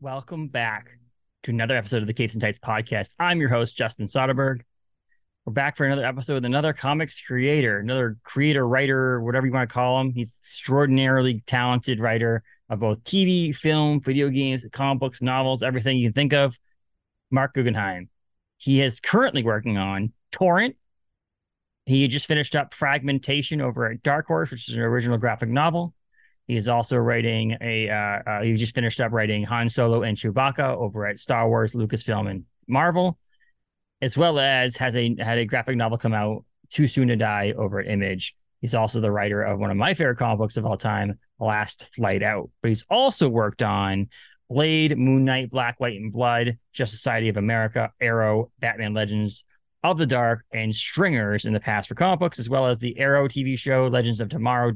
Welcome back to another episode of the Capes and Tights podcast. I'm your host, Justin Soderberg. We're back for another episode with another comics creator, another creator, writer, whatever you want to call him. He's extraordinarily talented writer of both TV, film, video games, comic books, novels, everything you can think of. Marc Guggenheim. He is currently working on Torrent. He just finished up Fragmentation over at Dark Horse, which is an original graphic novel. He is also writing a. Uh, uh, he just finished up writing Han Solo and Chewbacca over at Star Wars, Lucasfilm, and Marvel, as well as has a had a graphic novel come out, Too Soon to Die, over at Image. He's also the writer of one of my favorite comic books of all time, Last Flight Out. But he's also worked on Blade, Moon Knight, Black, White, and Blood, Justice Society of America, Arrow, Batman Legends of the Dark, and Stringers in the past for comic books, as well as the Arrow TV show, Legends of Tomorrow,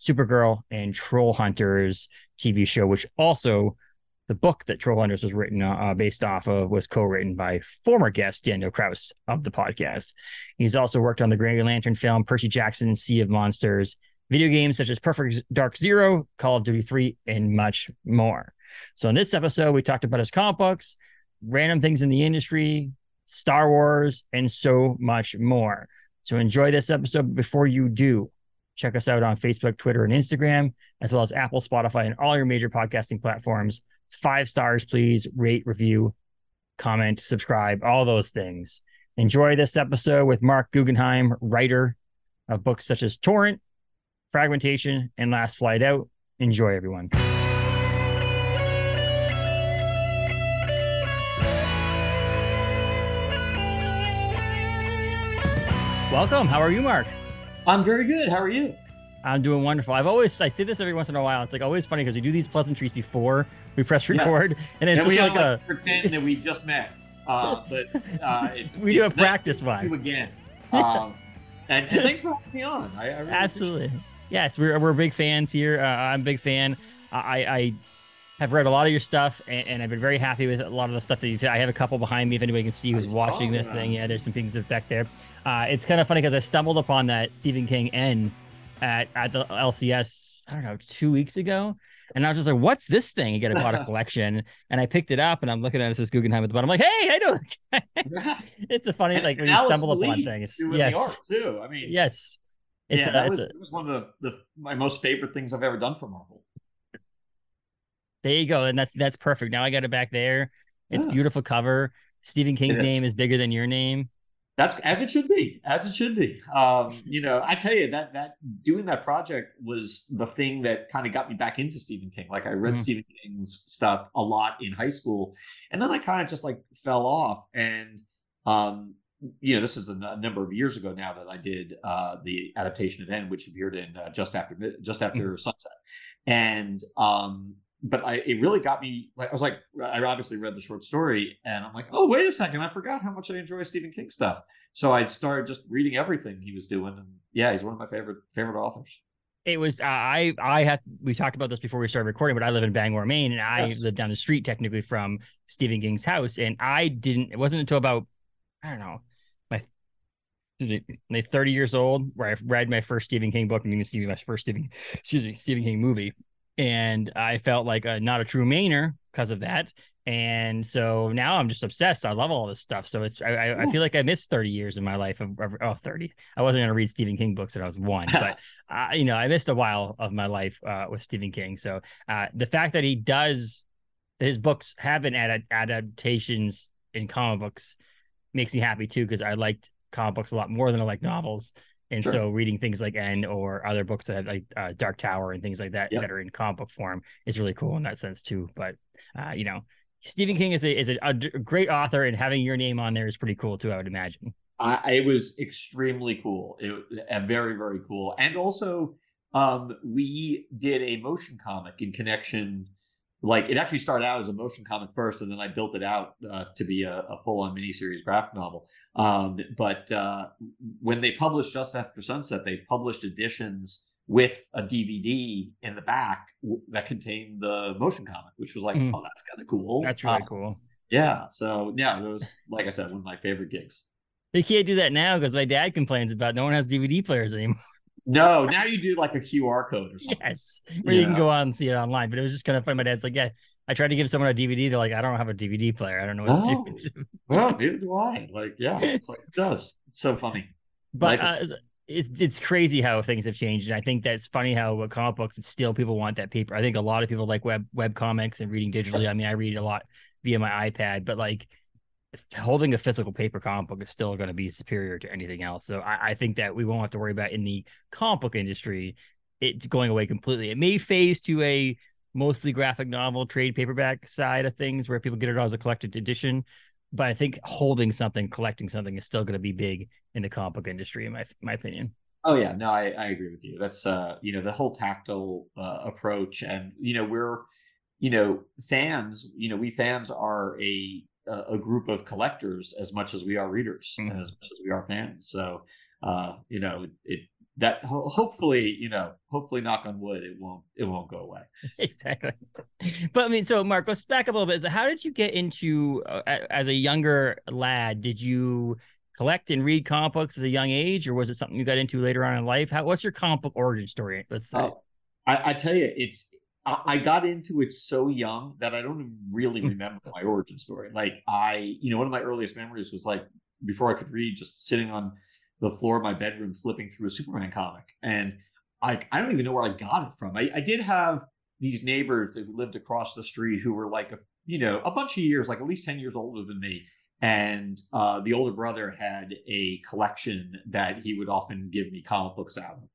Supergirl, and Troll Hunters TV show, which also the book that Troll Hunters was written uh, based off of was co-written by former guest Daniel Kraus of the podcast. He's also worked on the Green Lantern film, Percy Jackson, Sea of Monsters, video games such as Perfect Dark Zero, Call of Duty 3, and much more. So in this episode, we talked about his comic books, random things in the industry, Star Wars, and so much more. So enjoy this episode. Before you do, check us out on Facebook, Twitter, and Instagram, as well as Apple, Spotify, and all your major podcasting platforms. Five stars, please. Rate, review, comment, subscribe, all those things. Enjoy this episode with Marc Guggenheim, writer of books such as Torrent, Fragmentation, and Last Flight Out. Enjoy, everyone. Welcome. How are you, Marc? I'm very good. How are you? I'm doing wonderful. I've always I say this every once in a while. It's like always funny because we do these pleasantries before we press record, yes. and it's and we like, like a pretend that we just met. Uh, but uh, it's, we do it's a practice one. You again. Um, and, and, thanks for having me on. I, I really Absolutely. Yes, we're we're big fans here. Uh, I'm a big fan. I, I have read a lot of your stuff, and, and, I've been very happy with a lot of the stuff that you. T- I have a couple behind me if anybody can see who's watching this thing. Yeah, there's some things of back there. Uh, it's kind of funny because I stumbled upon that Stephen King N at at the LCS. I don't know, two weeks ago, and I was just like, "What's this thing?" You get a bought a collection, and I picked it up, and I'm looking at it. It says Guggenheim at the bottom. I'm like, "Hey, I know." it's a funny like when you Alice stumble Lee upon things. Yes, too. I mean, yes. It's yeah, that was, a, it was one of the, the my most favorite things I've ever done for Marvel. There you go, and that's that's perfect. Now I got it back there. It's yeah. beautiful cover. Stephen King's is. name is bigger than your name. That's as it should be, as it should be. Um, you know, I tell you that that doing that project was the thing that kind of got me back into Stephen King. Like I read mm-hmm. Stephen King's stuff a lot in high school, and then I kind of just like fell off. And um, you know, this is a, number of years ago now that I did uh, the adaptation of N, which appeared in uh, just after just after mm-hmm. sunset, and um, but I it really got me like I was like I obviously read the short story and I'm like oh wait a second I forgot how much I enjoy Stephen King stuff so I started just reading everything he was doing and yeah he's one of my favorite favorite authors. It was uh, I I had we talked about this before we started recording but I live in Bangor Maine and I yes. live down the street technically from Stephen King's house and I didn't it wasn't until about I don't know my my 30 years old where I read my first Stephen King book and can see my first Stephen excuse me Stephen King movie and I felt like a, not a true Mainer because of that. And so now I'm just obsessed. I love all this stuff. So it's I, I feel like I missed 30 years in my life of, of oh 30. I wasn't going to read Stephen King books when I was one, but uh, you know I missed a while of my life uh, with Stephen King. So uh, the fact that he does his books have been ad- adaptations in comic books makes me happy too because I liked comic books a lot more than I like novels. And sure. so reading things like N or other books that have like uh, Dark Tower and things like that yep. that are in comic book form is really cool in that sense too. But uh, you know, Stephen King is a is a, a, great author, and having your name on there is pretty cool too. I would imagine. I, it was extremely cool. It was uh, very very cool, and also um, we did a motion comic in connection like it actually started out as a motion comic first, and then I built it out uh, to be a, a full-on miniseries graphic novel. Um, but uh, when they published Just After Sunset, they published editions with a DVD in the back that contained the motion comic, which was like, mm. oh, that's kind of cool. That's really um, cool. Yeah. So yeah, it was like I said, one of my favorite gigs. They can't do that now because my dad complains about no one has DVD players anymore. No, now you do like a QR code or something. Yes, where you, you can go on and see it online. But it was just kind of funny. My dad's like, "Yeah, I tried to give someone a DVD. They're like, I don't have a DVD player. I don't know what No. to do. well, neither do I. Like, yeah, it's like it does. It's so funny. But uh, it's it's crazy how things have changed, and I think that's funny how with comic books, it's still people want that paper. I think a lot of people like web web comics and reading digitally. I mean, I read a lot via my iPad, but like holding a physical paper comic book is still going to be superior to anything else. So I, I think that we won't have to worry about in the comic book industry it going away completely. It may phase to a mostly graphic novel trade paperback side of things where people get it as a collected edition. But I think holding something, collecting something is still going to be big in the comic book industry, in my my opinion. Oh yeah, no, I, I agree with you. That's uh, you know, the whole tactile uh, approach, and you know, we're, you know, fans. You know, we fans are a a group of collectors as much as we are readers, Mhm. and as much as we are fans. So, uh, you know, it that ho- hopefully, you know, hopefully, knock on wood, it won't it won't go away. exactly. But I mean, so Marc, let's back up a little bit. How did you get into uh, as a younger lad? Did you collect and read comic books as a young age, or was it something you got into later on in life? How what's your comic book origin story? Let's say. Oh, I, I tell you, it's I, got into it so young that I don't really Mm. remember my origin story. Like I, you know, one of my earliest memories was like before I could read, just sitting on the floor of my bedroom flipping through a Superman comic, and I I don't even know where I got it from. I, I did have these neighbors that lived across the street who were like a you know a bunch of years, like at least ten years older than me. And uh, the older brother had a collection that he would often give me comic books out of.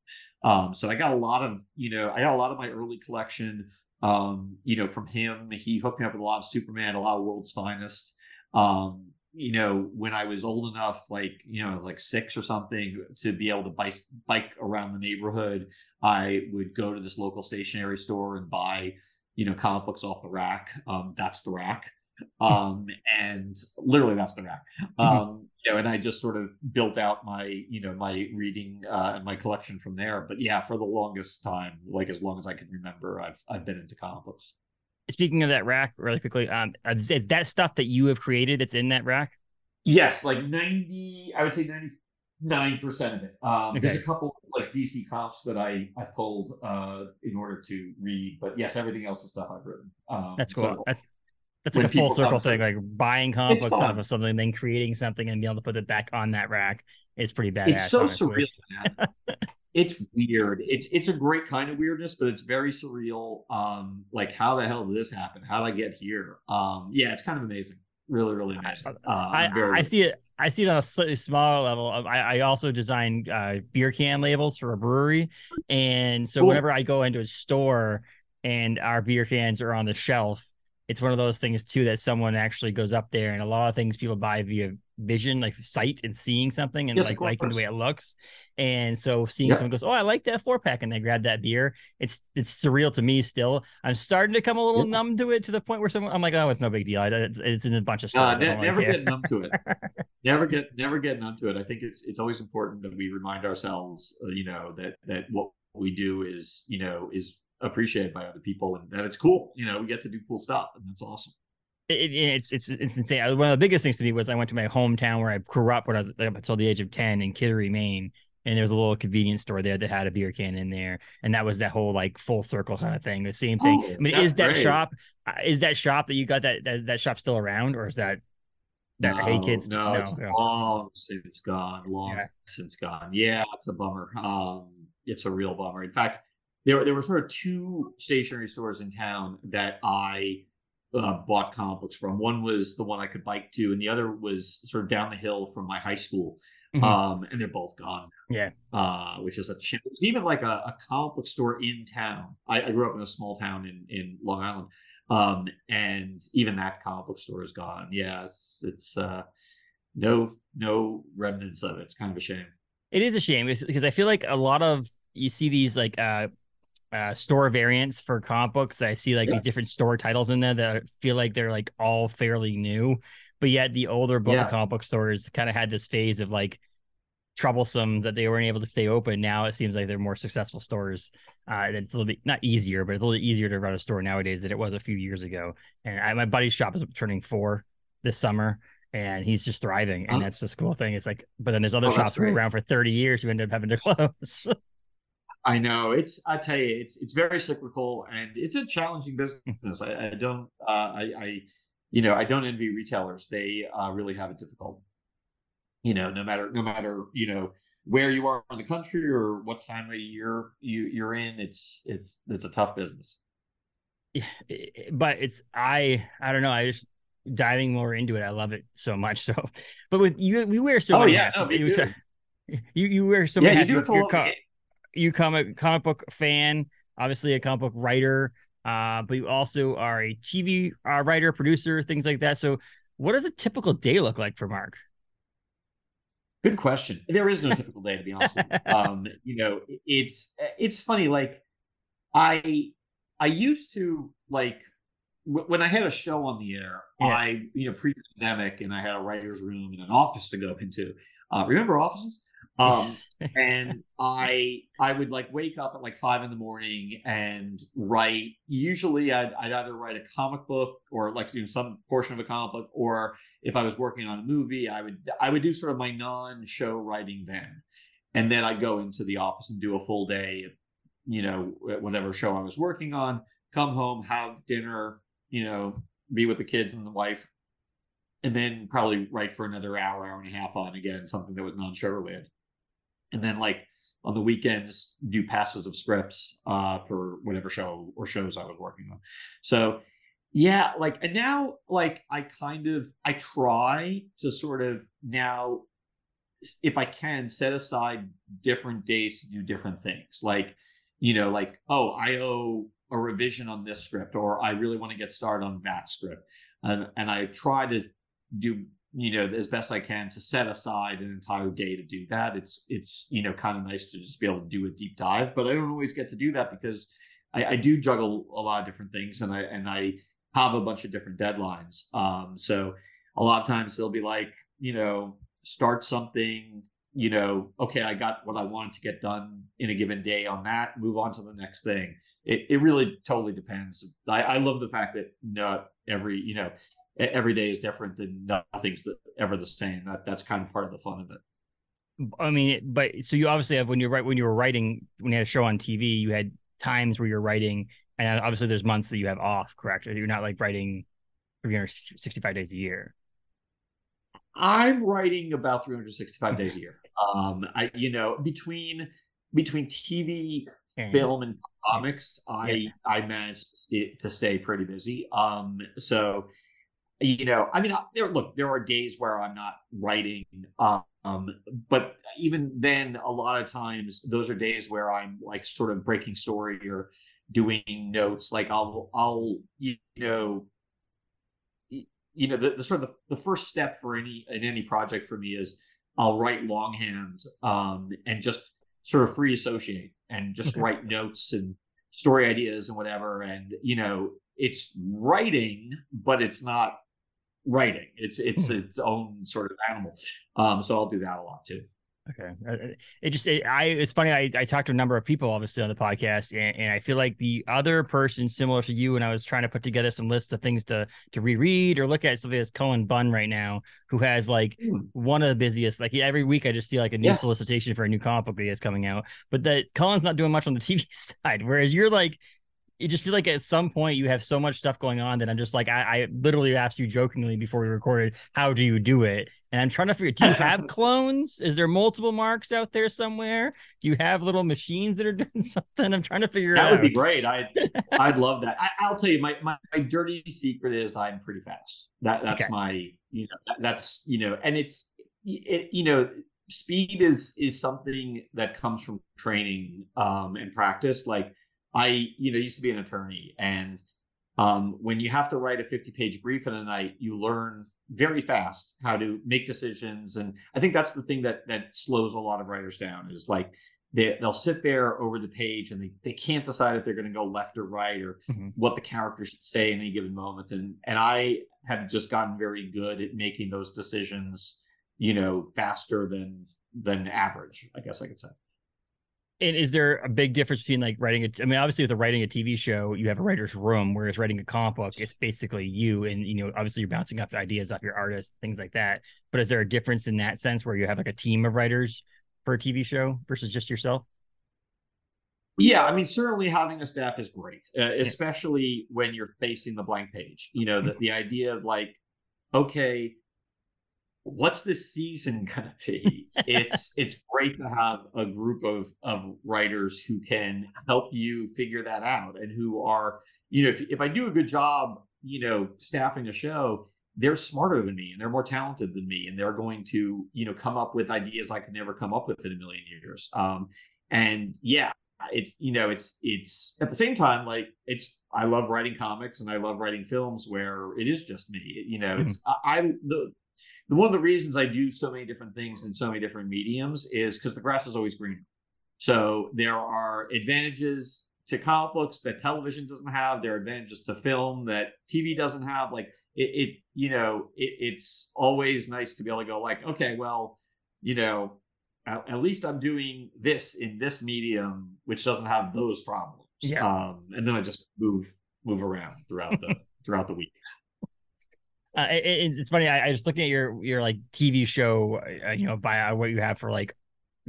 Um, so I got a lot of, you know, I got a lot of my early collection, um, you know, from him. He hooked me up with a lot of Superman, a lot of World's Finest. Um, you know, when I was old enough, like, you know, I was like six or something, to be able to bike, bike around the neighborhood, I would go to this local stationery store and buy, you know, comic books off the rack. Um, that's the rack. Um, and literally that's the rack. Um, you know, and I just sort of built out my, you know, my reading uh, and my collection from there. But yeah, for the longest time, like as long as I can remember, I've I've been into comic books. Speaking of that rack, really quickly, um, it's, it's that stuff that you have created that's in that rack. Yes, like ninety, I would say ninety nine percent of it. Um, There's a couple like DC comps that I I pulled uh, in order to read, but yes, everything else is stuff I've written. Um, That's cool. so- that's that's like a full circle thing, like buying comic books fun. of something, then creating something and being able to put it back on that rack is pretty badass. it's so honestly. surreal it's weird it's it's a great kind of weirdness but it's very surreal um like how the hell did this happen how did i get here um yeah it's kind of amazing really really amazing uh, I, I'm very I see it. I see it on a slightly smaller level. I, I also design uh, beer can labels for a brewery, and so Cool. whenever I go into a store and our beer cans are on the shelf, it's one of those things too that someone actually goes up there, and a lot of things people buy via vision, like sight and seeing something and Yes, like liking the way it looks. And so seeing Yeah. someone goes, "Oh, I like that four pack," and they grab that beer, it's it's surreal to me still. I'm starting to come a little Yeah. numb to it to the point where someone I'm like, "Oh, it's no big deal. It's, it's in a bunch of stuff uh, ne- never care." get numb to it never get never get numb to it i think it's it's always important that we remind ourselves uh, you know that that what we do is you know is appreciated by other people and that it's cool you know we get to do cool stuff and that's awesome it, it- it's it's it's insane. One of the biggest things to me was I went to my hometown where I grew up when I was up until the age of ten in Kittery, Maine, and there was a little convenience store there that had a beer can in there, and that was that whole like full circle kind of thing. The same thing. Oh, I mean, is that great. shop uh, is that shop that you got that that, that shop still around, or is that that hey kids? no, it's no. long since gone, long Yeah. since gone. Yeah, it's a bummer. Um, it's a real bummer. In fact, there there were sort of two stationery stores in town that I uh, bought comic books from. One was the one I could bike to, and the other was sort of down the hill from my high school. Mhm. Um, and they're both gone. Yeah. Uh, which is a ch- there's even like a, a comic book store in town. I, I grew up in a small town in in Long Island. Um, and even that comic book store is gone. Yeah, it's, it's uh no no remnants of it. It's kind of a shame. It is a shame because I feel like a lot of you see these like uh uh store variants for comic books. I see like Yeah. these different store titles in there that feel like they're like all fairly new, but yet the older book Yeah. comic book stores kind of had this phase of like troublesome that they weren't able to stay open. Now it seems like they're more successful stores. Uh, it's a little bit not easier, but it's a little easier to run a store nowadays than it was a few years ago. And I, my buddy's shop is turning four this summer, and he's just thriving. And Oh. that's the cool thing. It's like, but then there's other Oh, shops were around for 30 years who ended up having to close. I know it's. I tell you, it's it's very cyclical and it's a challenging business. I, I don't. Uh, I, I, you know, I don't envy retailers. They uh, really have it difficult. You know, no matter no matter you know where you are in the country or what time of year you you're in, it's it's it's a tough business. Yeah, but it's I I don't know. I just diving more into it. I love it so much. So, but with you, we wear so oh, many yeah, hats. No, you, you, you wear so yeah, many you hats. do it for You're co- you comic comic book fan, obviously a comic book writer, uh, but you also are a TV uh, writer, producer, things like that. So, what does a typical day look like for Marc? Good question. There is no typical day, to be honest with you. Um, you know, it's it's funny. Like, I I used to like w- when I had a show on the air. Yeah. I you know pre-pandemic, and I had a writer's room and an office to go into. Uh, remember offices? Um, and I I would like wake up at like five in the morning and write. Usually, I'd, I'd either write a comic book or like you know some portion of a comic book, or if I was working on a movie, I would I would do sort of my non-show writing then, and then I'd go into the office and do a full day, you know, whatever show I was working on. Come home, have dinner, you know, be with the kids and the wife, and then probably write for another hour, hour and a half on again something that was non-show related and then like on the weekends do passes of scripts uh, for whatever show or shows I was working on. So yeah, like and now like I kind of I try to sort of now if I can set aside different days to do different things. Like, you know, like, oh, I owe a revision on this script or I really want to get started on that script. And and I try to do you know as best i can to set aside an entire day to do that. It's it's you know kind of nice to just be able to do a deep dive but i don't always get to do that because i, I do juggle a lot of different things and i and i have a bunch of different deadlines. Um so a lot of times they'll be like you know start something you know okay i got what i wanted to get done in a given day on that move on to the next thing. It, it really totally depends. I, I love the fact that not every you know every day is different and nothing's ever the same. That that's kind of part of the fun of it. I mean, but so you obviously have when you're right when you were writing when you had a show on TV, you had times where you're writing, and obviously there's months that you have off. Correct? You're not like writing 365 days a year. I'm writing about 365 days a year. Um, I you know between between TV, film, and comics, I yeah. I managed to stay, to stay pretty busy. Um, so you know, I mean, there look, there are days where I'm not writing, um, but even then, a lot of times those are days where I'm like sort of breaking story or doing notes. Like I'll, I'll, you know, you know, the, the sort of the, the first step for any in any project for me is I'll write longhand um, and just sort of free associate and just okay. write notes and story ideas and whatever. And you know, it's writing, but it's not writing. It's it's hmm. its own sort of animal. Um, so I'll do that a lot too. Okay. Uh, uh, it just, it, I, it's funny. I, I talked to a number of people obviously on the podcast and, and I feel like the other person similar to you, and I was trying to put together some lists of things to, to reread or look at something as Cullen Bunn right now, who has like mm. one of the busiest, like every week I just see like a new yeah. solicitation for a new comic book that is coming out, but that Cullen's not doing much on the TV side. Whereas you're like, you just feel like at some point you have so much stuff going on that I'm just like I, I, literally asked you jokingly before we recorded how do you do it? And I'm trying to figure do you have clones? Is there multiple marks out there somewhere? Do you have little machines that are doing something? I'm trying to figure out that would be great. I I'd love that. I, will tell you my, my, my dirty secret is I'm pretty fast. That that's okay. my you know that, that's you know and it's it, you know speed is is something that comes from training um and practice. Like I, you know, used to be an attorney, and um, when you have to write a 50 page brief in a night, you learn very fast how to make decisions. And I think that's the thing that that slows a lot of writers down is like they, they'll sit there over the page and they, they can't decide if they're going to go left or right or mm-hmm. what the character should say in any given moment. And and I have just gotten very good at making those decisions, you know, faster than than average, I guess I could say. And is there a big difference between like writing a? I mean, obviously, with the writing a TV show, you have a writer's room, whereas writing a comic book, it's basically you, and you know, obviously, you're bouncing off ideas off your artist, things like that. But is there a difference in that sense where you have like a team of writers for a TV show versus just yourself? Yeah, I mean, certainly having a staff is great, uh, especially when you're facing the blank page. You know, the, mm-hmm. the idea of like, okay, what's this season gonna be? it's it's great to have a group of of writers who can help you figure that out and who are, you know, if if I do a good job, you know, staffing a show, they're smarter than me and they're more talented than me and they're going to you know come up with ideas i could never come up with in a million years um, and yeah it's you know it's it's at the same time like it's i love writing comics and i love writing films where it is just me you know it's mm-hmm. I, I the the one of the reasons i do so many different things in so many different mediums is because the grass is always greener. So there are advantages to comic books that television doesn't have. There are advantages to film that tv doesn't have. Like it, it you know it, it's always nice to be able to go like okay well you know at, at, least i'm doing this in this medium which doesn't have those problems. Yeah. um and then i just move move around throughout the throughout the week uh, it, it's funny I, I was looking at your your like tv show uh, you know by uh, what you have for like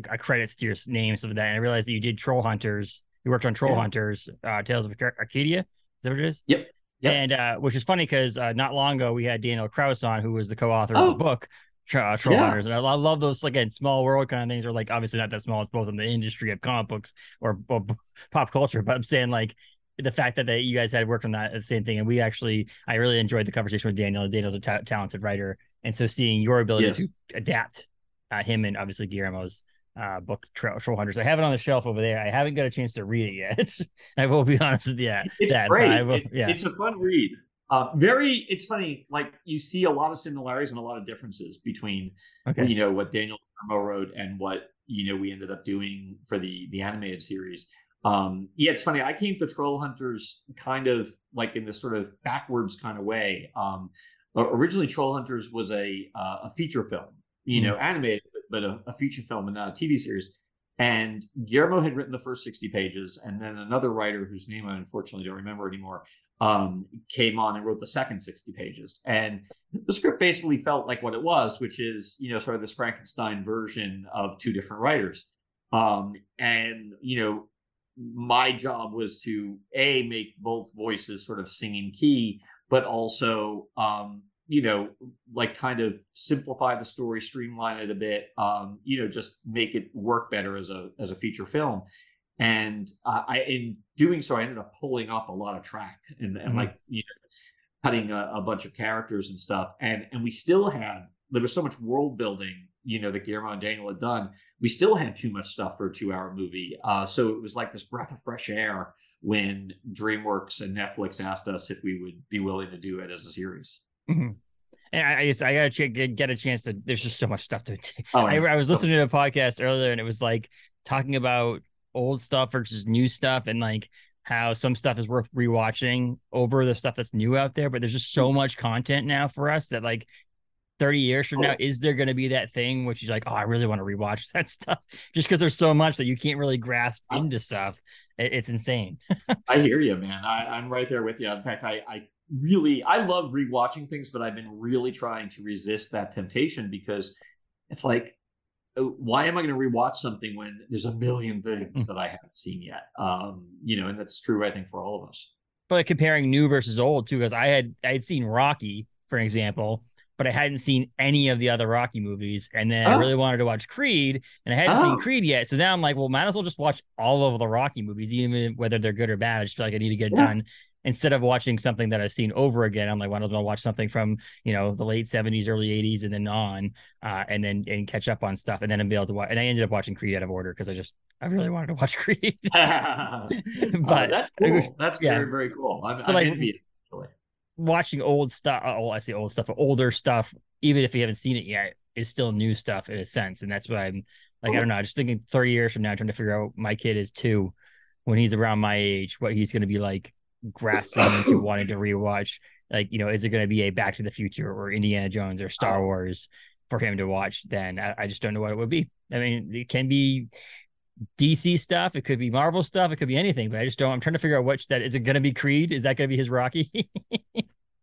uh, credits to your name stuff like that and i realized that you did troll hunters you worked on troll yeah. hunters uh tales of arcadia is that what it is yep Yep. And uh, which is funny because uh, not long ago we had Daniel Kraus on, who was the co-author oh. of the book uh, Troll yeah. Hunters, and I, I, love those like again small world kind of things. Are like obviously not that small; it's both in the industry of comic books or, or pop culture. But I'm saying like the fact that, that you guys had worked on that the same thing, and we actually I really enjoyed the conversation with Daniel. Daniel's a ta- talented writer, and so seeing your ability yes. to adapt uh, him and obviously Guillermo's uh, book Troll, Troll Hunters. I have it on the shelf over there. I haven't got a chance to read it yet. I will be honest with you. It's that, great. Will, yeah. it's a fun read. Uh, very, it's funny. Like you see a lot of similarities and a lot of differences between, okay. you know, what Daniel wrote and what you know we ended up doing for the the animated series. Um, yeah, it's funny. I came to Troll Hunters kind of like in this sort of backwards kind of way. Um, originally, Troll Hunters was a uh, a feature film, you know, mm-hmm. animated, but a, a, feature film and not a TV series. And Guillermo had written the first 60 pages, and then another writer whose name I unfortunately don't remember anymore um, came on and wrote the second 60 pages. And the script basically felt like what it was, which is, you know, sort of this Frankenstein version of two different writers. Um, and, you know, my job was to A, make both voices sort of singing key, but also, um, you know, like kind of simplify the story, streamline it a bit, um, you know, just make it work better as a as a feature film and uh, I in doing so I ended up pulling up a lot of track and, and mm-hmm. like you know cutting a, a, bunch of characters and stuff and and we still had there was so much world building you know that Guillermo and Daniel had done we still had too much stuff for a two hour movie uh, so it was like this breath of fresh air when DreamWorks and Netflix asked us if we would be willing to do it as a series. Mm-hmm. And I, I, just I gotta ch- get a chance to. There's just so much stuff to. Oh, I, I was listening to a podcast earlier, and it was like talking about old stuff versus new stuff and like how some stuff is worth rewatching over the stuff that's new out there but there's just so much content now for us that like 30 years from now is there going to be that thing which is like oh i really want to rewatch that stuff just because there's so much that you can't really grasp into stuff it's insane i hear you man I, am right there with you in fact I, I really i love rewatching things but i've been really trying to resist that temptation because it's like uh, why am I going to rewatch something when there's a million things mm. that I haven't seen yet? Um, you know, and that's true, I think, for all of us. But like comparing new versus old too, because I had I had seen Rocky, for example, but I hadn't seen any of the other Rocky movies, and then oh. I really wanted to watch Creed, and I hadn't oh. seen Creed yet. So now I'm like, well, might as well just watch all of the Rocky movies, even whether they're good or bad. I just feel like I need to get yeah. done instead of watching something that I've seen over again, I'm like, why don't I watch something from you know the late '70s, early '80s, and then on, uh, and then and catch up on stuff, and then be able to watch. And I ended up watching Creed out of order because I just I really wanted to watch Creed. but that's cool. Was, that's yeah. very very cool. I'm, I'm like, envious, Watching old stuff, uh, oh, I see old stuff, older stuff, even if you haven't seen it yet, is still new stuff in a sense, and that's what I'm like. I oh. don't know. I'm just thinking 30 years from now, trying to figure out my kid is two when he's around my age, what he's going to be like grasping into wanting to rewatch like you know is it going to be a back to the future or indiana jones or star oh. wars for him to watch then I, I, just don't know what it would be i mean it can be dc stuff it could be marvel stuff it could be anything but i just don't i'm trying to figure out which that is it going to be creed is that going to be his rocky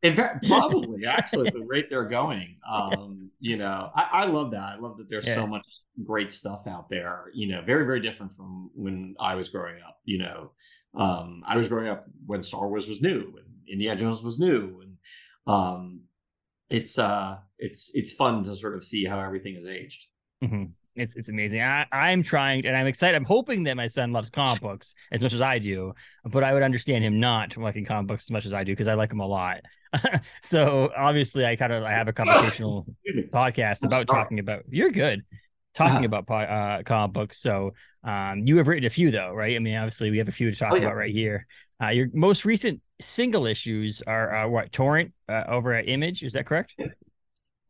In fact, probably actually the rate they're going. Um, you know, I, I, love that. I love that there's yeah. so much great stuff out there. You know, very very different from when I was growing up. You know, um, I was growing up when Star Wars was new and Indiana Jones was new, and um, it's uh, it's it's fun to sort of see how everything has aged. Mm-hmm. It's it's amazing. I, I'm trying and I'm excited. I'm hoping that my son loves comic books as much as I do, but I would understand him not liking comic books as much as I do because I like them a lot. so obviously, I kind of I have a conversational podcast about talking about. You're good talking about uh, comic books. So um, you have written a few though, right? I mean, obviously we have a few to talk oh, yeah. about right here. Uh, your most recent single issues are uh, what Torrent uh, over at Image. Is that correct?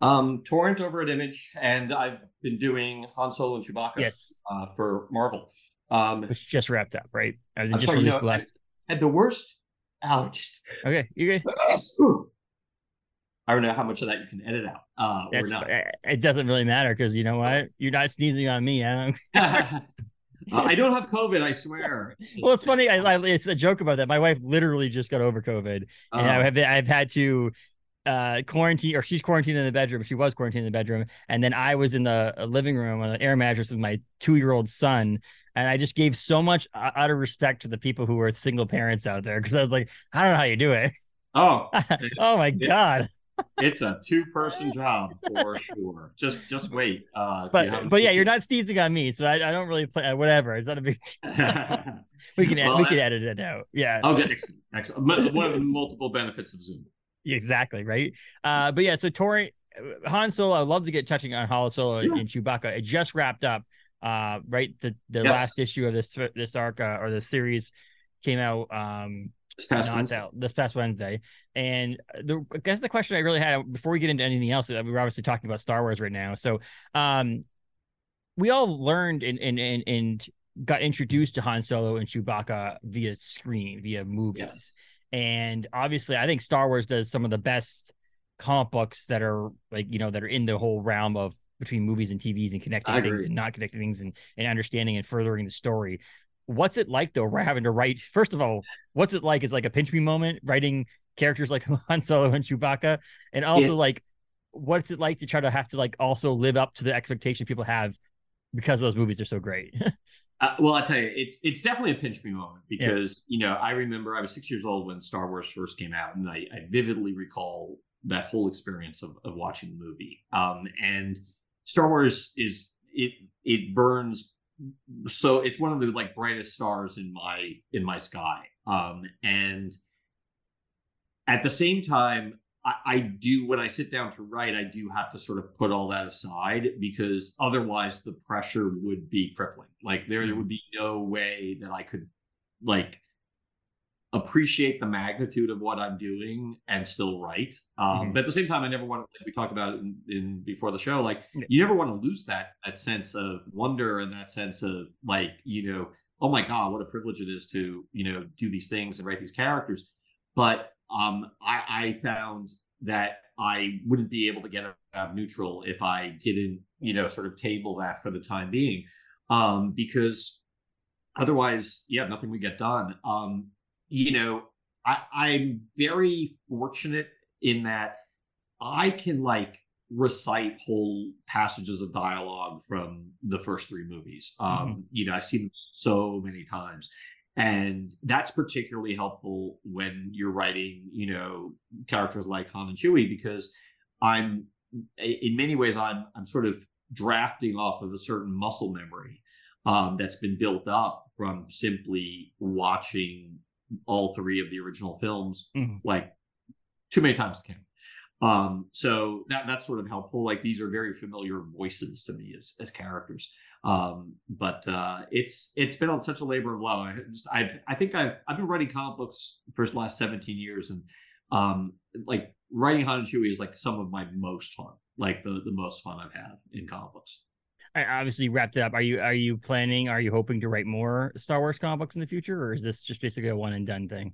Um, Torrent over at Image, and I've been doing Han Solo and Chewbacca. Yes, uh, for Marvel, um, which just wrapped up, right? Uh, just sorry, released you know, last. And the worst allergies. Okay, you good? I don't know how much of that you can edit out uh, or not. It doesn't really matter because you know what? You're not sneezing on me. I don't. Uh, I don't have COVID. I swear. well, it's funny. I, I, it's a joke about that. My wife literally just got over COVID, uh, and I uh-huh. have I've had to uh quarantine or she's quarantined in the bedroom. She was quarantined in the bedroom. And then i was in the uh, living room on the air mattress with my two-year-old son. And i just gave so much uh, out of respect to the people who are single parents out there because i was like i don't know how you do it. Oh oh my god. It's a two-person job for sure. Just just wait uh but but yeah you're not sneezing on me so i, I don't really play whatever it's not a big we can well, we can edit it out. Yeah. Okay excellent, excellent. One of the multiple benefits of zoom exactly right. Uh, but yeah, so Tori, uh, Han Solo. I'd love to get touching on Han Solo yeah. and Chewbacca. It just wrapped up. Uh, right, the the yes. last issue of this this arc uh, or the series came out um this past Wednesday. Out, this past Wednesday. And the I guess the question I really had before we get into anything else, uh, we were obviously talking about Star Wars right now. So um we all learned and and and, and got introduced to Han Solo and Chewbacca via screen, via movies. Yes. And obviously, I think Star Wars does some of the best comic books that are like, you know, that are in the whole realm of between movies and TVs and connecting things and not connecting things and, and understanding and furthering the story. What's it like though? We're having to write, first of all, what's it like? Is like a pinch me moment writing characters like Han Solo and Chewbacca. And also, like, what's it like to try to have to like also live up to the expectation people have because those movies are so great? Uh, well, I tell you, it's it's definitely a pinch me moment because yeah. you know I remember I was six years old when Star Wars first came out, and I, I vividly recall that whole experience of, of watching the movie. Um, and Star Wars is it it burns so it's one of the like brightest stars in my in my sky. Um, and at the same time, I, I, do when I sit down to write, I do have to sort of put all that aside because otherwise the pressure would be crippling. Like there, there mm-hmm. would be no way that I could like appreciate the magnitude of what I'm doing and still write. Um, mm-hmm. But at the same time, I never want to. Like we talked about in, in before the show. Like you never want to lose that that sense of wonder and that sense of like you know, oh my god, what a privilege it is to you know do these things and write these characters. But um, I, I found that I wouldn't be able to get out of neutral if I didn't, you know, sort of table that for the time being, um, because otherwise, yeah, nothing would get done. Um, you know, I, I'm very fortunate in that I can like recite whole passages of dialogue from the first three movies. Um, mm-hmm. You know, I've seen them so many times and that's particularly helpful when you're writing you know characters like han and chewie because i'm in many ways i'm i'm sort of drafting off of a certain muscle memory um, that's been built up from simply watching all three of the original films mm-hmm. like too many times to count um, so that that's sort of helpful like these are very familiar voices to me as as characters um, but uh, it's it's been on such a labor of love. I just I've I think I've I've been writing comic books for the last 17 years, and um, like writing Han and Chewie is like some of my most fun, like the the most fun I've had in comic books. I obviously wrapped it up. Are you are you planning? Are you hoping to write more Star Wars comic books in the future, or is this just basically a one and done thing?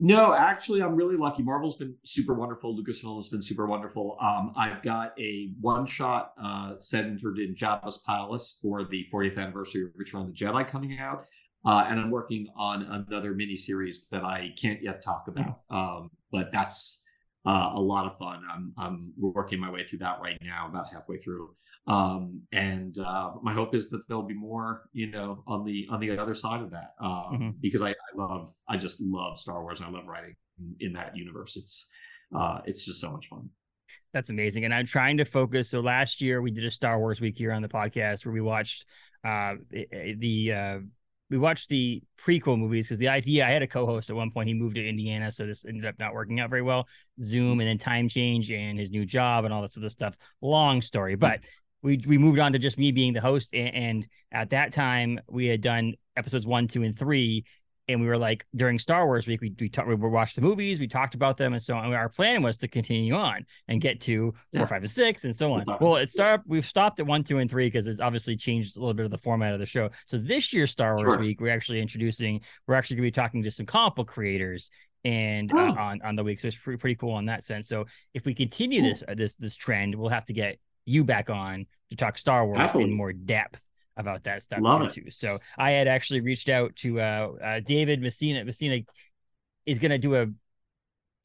No, actually, I'm really lucky. Marvel's been super wonderful. Lucasfilm has been super wonderful. Um, I've got a one shot uh, centered in Jabba's Palace for the 40th anniversary of Return of the Jedi coming out. Uh, and I'm working on another mini series that I can't yet talk about. Um, but that's uh, a lot of fun. I'm I'm working my way through that right now, about halfway through. Um, and uh, my hope is that there'll be more, you know, on the on the other side of that, um, mm-hmm. because I, I, love, I just love Star Wars. and I love writing in, in that universe. It's uh, it's just so much fun. That's amazing. And I'm trying to focus. So last year we did a Star Wars week here on the podcast where we watched uh, the uh, we watched the prequel movies because the idea I had a co-host at one point. He moved to Indiana, so this ended up not working out very well. Zoom and then time change and his new job and all this other stuff. Long story, hmm. but we we moved on to just me being the host. And, and at that time, we had done episodes one, two, and three, and we were like during Star Wars week, we we, talk, we watched the movies, we talked about them, and so on. Our plan was to continue on and get to yeah. four, five, and six, and so on. Well, it started. We've stopped at one, two, and three because it's obviously changed a little bit of the format of the show. So this year's Star Wars sure. week, we're actually introducing. We're actually going to be talking to some comic book creators and uh, oh. uh, on on the week. So it's pretty pretty cool in that sense. So if we continue cool. this uh, this this trend, we'll have to get you back on to talk Star Wars Absolutely. in more depth about that stuff Love too, too. So I had actually reached out to uh, uh, David Messina. Messina is going to do a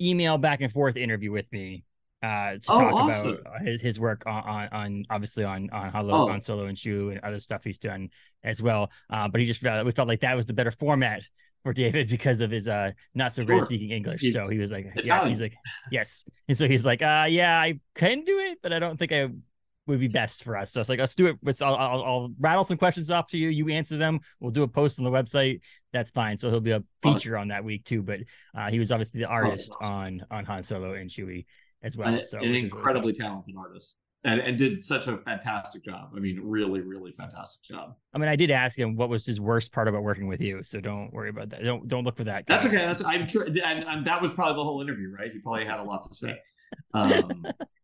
email back and forth interview with me uh, to oh, talk awesome. about his, his work on, on, on obviously on on oh. on Solo and Chew and other stuff he's done as well. Uh, but he just felt we felt like that was the better format for David because of his uh not so great sure. speaking English. He's so he was like, Italian. yes, he's like, yes. And so he's like, uh yeah, I can do it, but I don't think I would be best for us. So it's like, let's do it. Let's, I'll, I'll, I'll, rattle some questions off to you. You answer them. We'll do a post on the website. That's fine. So he'll be a feature on that week too. But uh, he was obviously the artist on on Han Solo and Chewie as well. so an incredibly really talented artist. And, and did such a fantastic job. I mean, really, really fantastic job. I mean, I did ask him what was his worst part about working with you, so don't worry about that. Don't don't look for that. That's okay. That's I'm sure, and, and that was probably the whole interview, right? He probably had a lot to say. Um,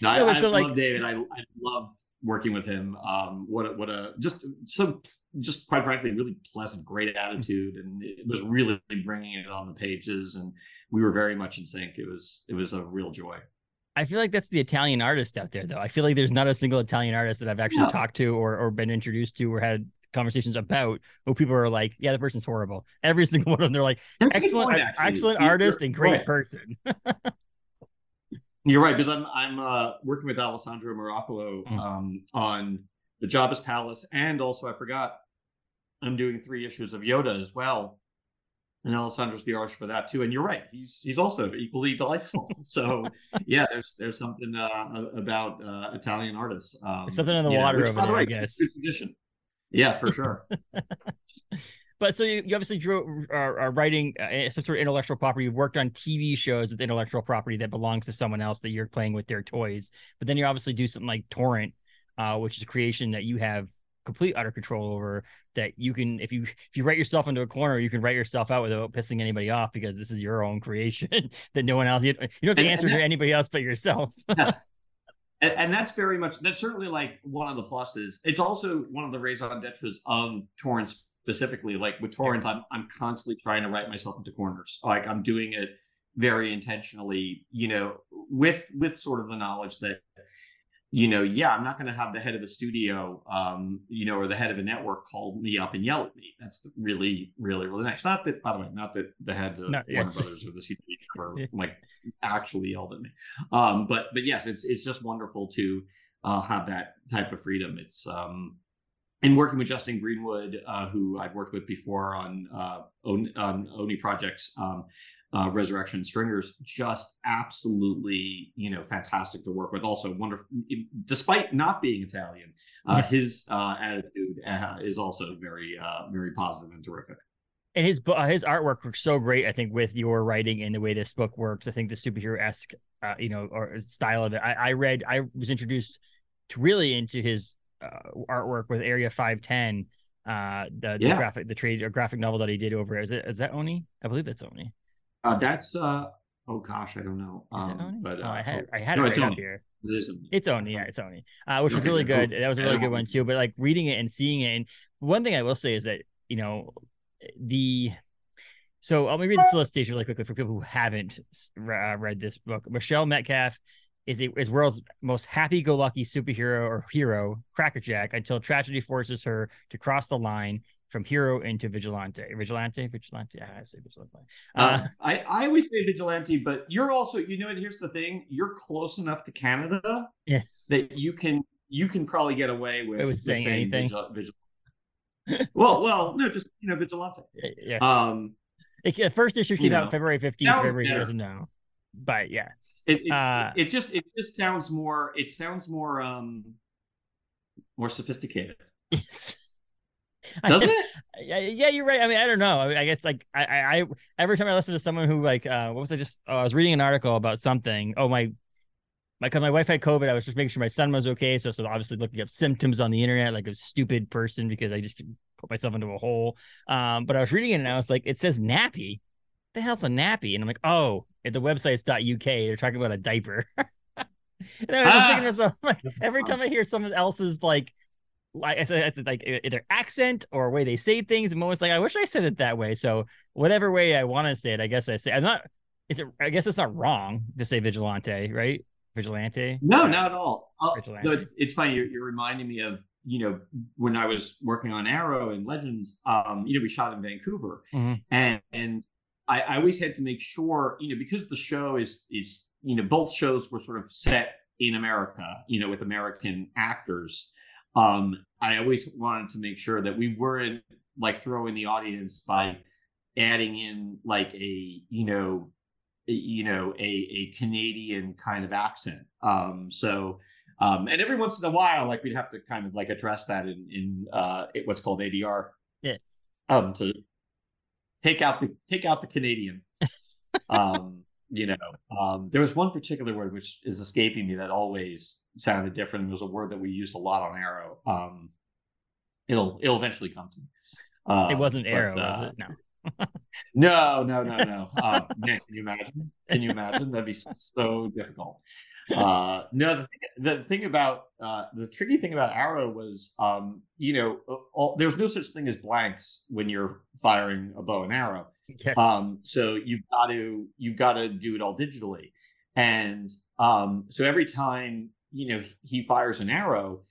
no, I, I so love like, David. I, I love working with him. Um, what a, what a just so just quite frankly, really pleasant, great attitude, and it was really bringing it on the pages, and we were very much in sync. It was it was a real joy. I feel like that's the Italian artist out there, though. I feel like there's not a single Italian artist that I've actually talked to or or been introduced to or had conversations about where people are like, yeah, the person's horrible. Every single one of them, they're like, excellent, point, excellent artist and great right. person. You're right because I'm I'm uh, working with Alessandro Miracolo mm. um, on the Jabba's Palace, and also I forgot I'm doing three issues of Yoda as well, and Alessandro's the artist for that too. And you're right, he's he's also equally delightful. so yeah, there's there's something uh, about uh, Italian artists. Um, something in the water know, which, over there, way, I guess. Tradition. Yeah, for sure. But so you, you obviously drew are, are writing uh, some sort of intellectual property. You've worked on TV shows with intellectual property that belongs to someone else that you're playing with their toys. But then you obviously do something like Torrent, uh, which is a creation that you have complete utter control over. That you can, if you if you write yourself into a corner, you can write yourself out without pissing anybody off because this is your own creation that no one else. You, don't have to answer to anybody else but yourself. And, and, that's very much that's certainly like one of the pluses. It's also one of the raison d'etres of Torrent's specifically like with torrents i'm i'm constantly trying to write myself into corners. Like i'm doing it very intentionally you know with with sort of the knowledge that you know yeah i'm not going to have the head of the studio um you know or the head of a network call me up and yell at me. That's really really really nice. Not that by the way not that the head of no, warner brothers or the CW ever like actually yelled at me. Um but but yes it's it's just wonderful to uh have that type of freedom. It's um and working with Justin Greenwood, uh, who I've worked with before on uh, on, on Oni projects, um, uh, Resurrection Stringers, just absolutely you know fantastic to work with. Also wonderful, despite not being Italian, uh, yes. his uh, attitude uh, is also very very positive and terrific. And his his artwork works so great. I think with your writing and the way this book works, I think the superhero esque, you know, or style of it. I, I read, I was introduced to really into his uh, artwork with Area 510. Uh, the, yeah. the graphic, the trade, or graphic novel that he did over. Is it is that Oni? I believe that's Oni. Uh, that's uh, oh gosh, I don't know. Um, is it um, Oni? But uh, oh, I had I had no, it right up here. It is It's Oni, yeah, it's Oni. Uh, which okay, was really good. That was a really good one too. But like reading it and seeing it, and one thing I will say is that you know the so I'll read the solicitation really quickly for people who haven't uh, read this book. Michelle Metcalf is a, is world's most happy-go-lucky superhero or hero, Crackerjack, until tragedy forces her to cross the line from hero into vigilante. Vigilante, vigilante. I say vigilante. Uh, uh, I I always say vigilante, but you're also you know. And here's the thing: you're close enough to Canada yeah. that you can you can probably get away with, with saying, anything. Vigil, well, well, no, just you know, vigilante. Yeah. Um, it, first issue came out February fifteenth. Everybody doesn't know, but yeah, it it, uh, it just it just sounds more. It sounds more um more sophisticated. Yes. Does it? Yeah, yeah, you're right. I mean, I don't know. I, mean, I guess like I, I, I, every time I listen to someone who like, uh, what was I just? Oh, I was reading an article about something. Oh, my, my, cause my wife had COVID. I was just making sure my son was okay. So, so obviously looking up symptoms on the internet, like a stupid person because I just put myself into a hole. Um, but I was reading it and I was like, it says nappy. The hell's a nappy? And I'm like, oh, the website's .uk. They're talking about a diaper. and I was ah! thinking myself, like, every time I hear someone else's like like I said, it's like either accent or way they say things. I'm always like, I wish I said it that way. So whatever way I want to say it, I guess I say I'm not. Is it? I guess it's not wrong to say vigilante, right? Vigilante. No, not at all. Uh, no, it's it's funny. You're, you're reminding me of you know when I was working on Arrow and Legends. Um, you know, we shot in Vancouver, mm-hmm. and and I, I always had to make sure, you know, because the show is is you know both shows were sort of set in America, you know, with American actors um, I always wanted to make sure that we weren't like throwing the audience by adding in like a you know a, you know a, a Canadian kind of accent. Um, so um, and every once in a while, like we'd have to kind of like address that in in uh, what's called ADR. Yeah. Um, to take out the take out the Canadian. um, you know um, there was one particular word which is escaping me that always sounded different. It was a word that we used a lot on arrow. Um, it'll it'll eventually come to me. Um, it wasn't arrow but, uh, was it? no. No no no no. Uh, man, can you imagine? Can you imagine? That'd be so difficult uh, no, the thing, the thing about uh, the tricky thing about Arrow was, um, you know, all, there's no such thing as blanks when you're firing a bow and arrow. Yes. Um, so you've got to you've got to do it all digitally, and um, so every time you know he fires an arrow,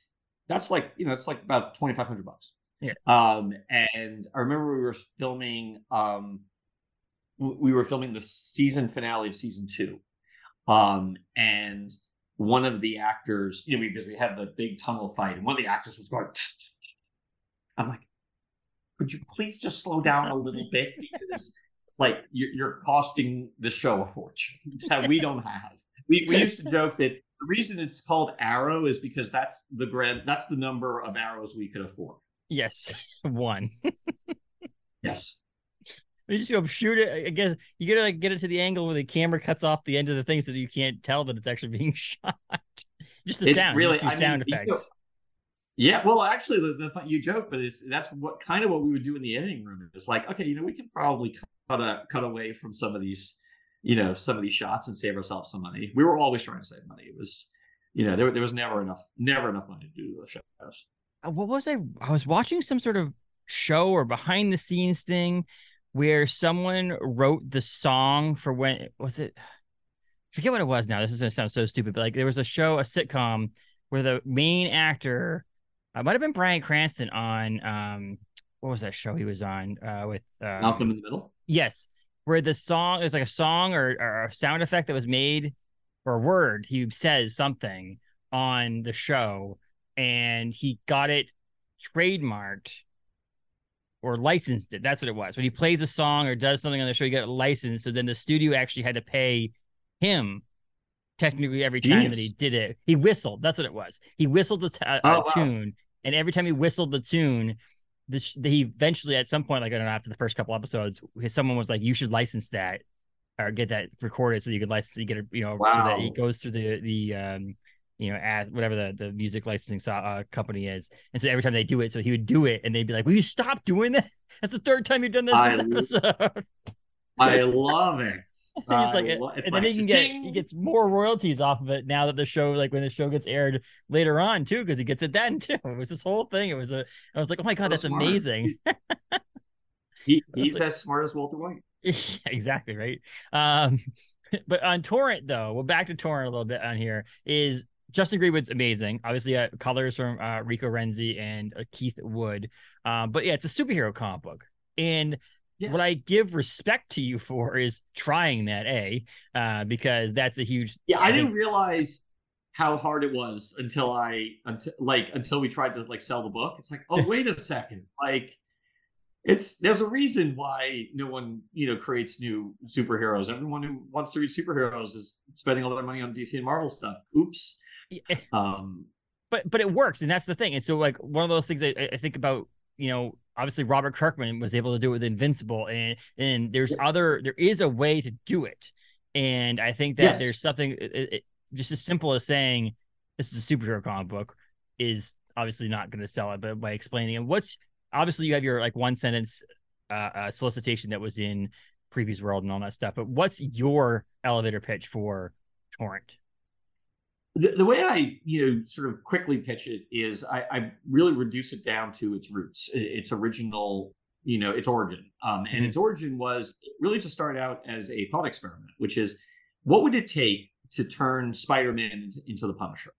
that's like you know it's like about twenty five hundred bucks. Yeah. Um, and I remember we were filming um, we were filming the season finale of season two um, and one of the actors, you know, because we have the big tunnel fight, and one of the actors was going, I'm like, could you please just slow down a little bit? Because like you're, costing the show a fortune that we don't have. We, we used to joke that the reason it's called Arrow is because that's the grand that's the number of arrows we could afford. Yes, one. yes. You just go shoot it. I guess you gotta like get it to the angle where the camera cuts off the end of the thing so that you can't tell that it's actually being shot. just the it's sound. Really, I sound mean, effects. You know, yeah, well, actually, the, the you joke, but it's that's what kind of what we would do in the editing room. It's like, okay, you know, we can probably cut a, cut away from some of these, you know, some of these shots and save ourselves some money. We were always trying to save money. It was, you know, there there was never enough, never enough money to do the shows. Uh, what was I? I was watching some sort of show or behind the scenes thing where someone wrote the song for when was it? I forget what it was now. This is gonna sound so stupid, but like there was a show, a sitcom, where the main actor, uh, might have been Bryan Cranston on um, what was that show he was on uh, with um, Malcolm in the Middle? Yes, where the song there's like a song or, or a sound effect that was made or a word he says something on the show, and he got it trademarked or licensed it. That's what it was. When he plays a song or does something on the show, you get a license. So then the studio actually had to pay him technically every time that he did it. He whistled. That's what it was. He whistled a, t- a, oh, a wow. tune, and every time he whistled the tune, this he eventually at some point, like I don't know, after the first couple episodes, someone was like, "You should license that." Or get that recorded so you could license, you get it, you know, wow. so that it goes through the the um you know, as whatever the, the music licensing so, uh, company is. And so every time they do it, so he would do it and they'd be like, Will you stop doing that? That's the third time you've done this, I, this episode. I love it. He's like, lo- and like then he can get he gets more royalties off of it now that the show, like when the show gets aired later on too, because he gets it then too. It was this whole thing. It was a I was like, oh my god, that's amazing. he, he's like, as smart as Walter White. Yeah, exactly right. Um, but on torrent though, well, back to torrent a little bit on here is Justin Greenwood's amazing. Obviously, uh, colors from uh, Rico Renzi and uh, Keith Wood. Um, but yeah, it's a superhero comic book. And yeah. what I give respect to you for is trying that, A, uh, because that's a huge. Yeah, I, I didn't realize how hard it was until I until like until we tried to like sell the book. It's like, oh wait a second, like it's there's a reason why no one you know creates new superheroes. Everyone who wants to read superheroes is spending all their money on DC and Marvel stuff. Oops. Um, but but it works, and that's the thing. And so like one of those things I, I think about, you know, obviously Robert Kirkman was able to do it with Invincible, and and there's other there is a way to do it, and I think that yes. there's something it, it, just as simple as saying this is a superhero comic book is obviously not going to sell it, but by explaining it, what's obviously you have your like one sentence uh, uh, solicitation that was in Previews World and all that stuff. But what's your elevator pitch for Torrent? The, the way I, you know, sort of quickly pitch it is I, I really reduce it down to its roots, its original, you know, its origin. Um, and mm-hmm. its origin was really to start out as a thought experiment, which is what would it take to turn Spider-Man into the Punisher?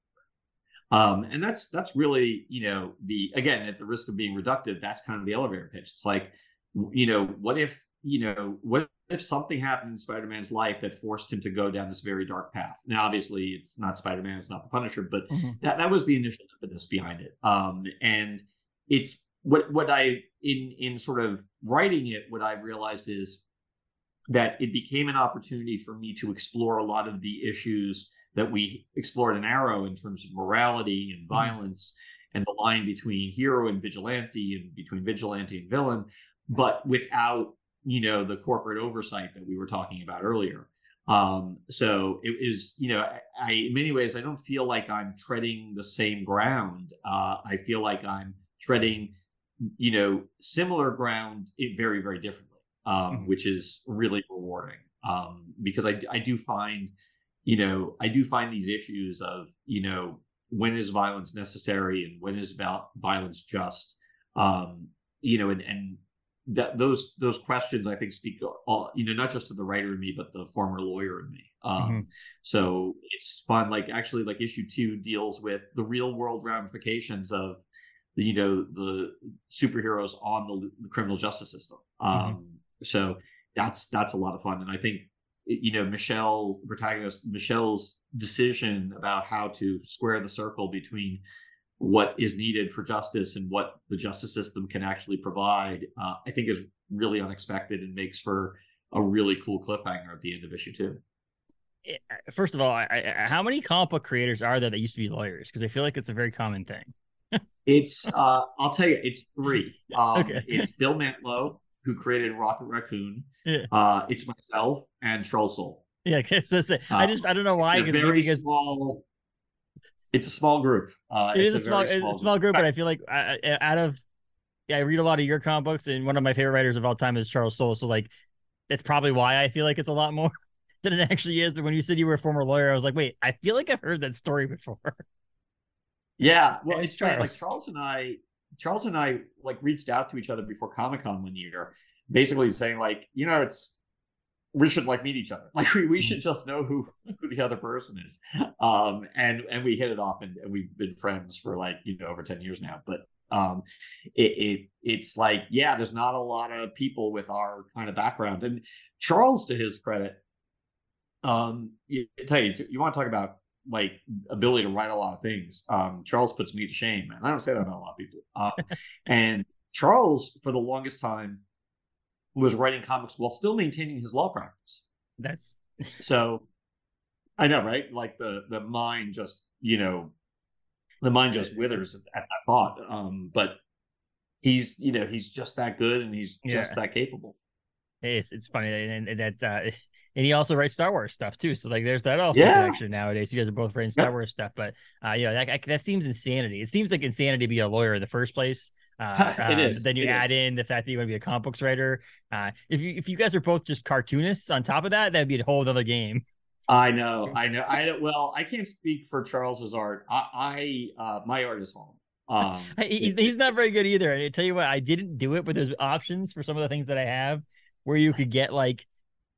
Um, and that's that's really you know the again at the risk of being reductive, that's kind of the elevator pitch. It's like you know what if you know what if something happened in Spider-Man's life that forced him to go down this very dark path? Now, obviously, it's not Spider-Man, it's not the Punisher, but mm-hmm. that that was the initial impetus behind it. Um, and it's what what I in in sort of writing it, what I've realized is that it became an opportunity for me to explore a lot of the issues that we explored in Arrow in terms of morality and mm-hmm. violence mm-hmm. and the line between hero and vigilante and between vigilante and villain, but without you know the corporate oversight that we were talking about earlier. Um, so it is, you know, I, I, in many ways I don't feel like I'm treading the same ground. Uh, I feel like I'm treading, you know, similar ground very, very differently, um, mm-hmm. which is really rewarding. Um, because I, I do find you know, I do find these issues of, you know, when is violence necessary and when is violence just, um, you know, and, and that those those questions I think speak all you know not just to the writer in me but the former lawyer in me. Um, mm-hmm. So it's fun. Like actually, like issue two deals with the real world ramifications of the you know the superheroes on the, the criminal justice system. Mm-hmm. Um, mm-hmm. So that's that's a lot of fun, and I think you know michelle protagonist michelle's decision about how to square the circle between what is needed for justice and what the justice system can actually provide uh, i think is really unexpected and makes for a really cool cliffhanger at the end of issue two eh, first of all I, I, how many comic book creators are there that used to be lawyers because i feel like it's a very common thing it's uh i'll tell you it's three um, okay. it's bill mantlo who created Rocket Raccoon. Yeah. Uh, it's myself and Charles Soule. Yeah, so I just I don't know why. Very guys... small. It's a small group. Uh, it is a, small, small, a small group, but I feel like I, out of yeah, I read a lot of your comic books, and one of my favorite writers of all time is Charles Soule. So like, that's probably why I feel like it's a lot more than it actually is. But when you said you were a former lawyer, I was like, wait, I feel like I've heard that story before. Yeah, well, it's, it's Charles. like Charles and I Charles and I like reached out to each other before Comic Con one year, basically saying like, you know, it's we should like meet each other. Like we, we should just know who who the other person is. Um, and and we hit it off, and, and we've been friends for like you know over ten years now. But um, it, it it's like yeah, there's not a lot of people with our kind of background. And Charles, to his credit, um, you, tell you you want to talk about like ability to write a lot of things. Um, Charles puts me to shame, and I don't say that about a lot of people. Uh, and Charles, for the longest time, was writing comics while still maintaining his law practice. That's so. I know, right? Like the the mind just you know, the mind just withers at, that thought. Um, but he's you know he's just that good and he's yeah. just that capable. It's it's funny and, and that's uh, and he also writes Star Wars stuff too. So like, there's that also yeah. connection nowadays. You guys are both writing Star Wars stuff, but uh, you know that that seems insanity. It seems like insanity to be a lawyer in the first place. Uh, it is. Then you it add is. in the fact that you want to be a comic books writer. Uh, if you if you guys are both just cartoonists on top of that, that'd be a whole other game. I know, I know, I well, I can't speak for Charles's art. I, I uh, my art is home. Um, he's, he's not very good either. And I tell you what, I didn't do it, but there's options for some of the things that I have where you could get like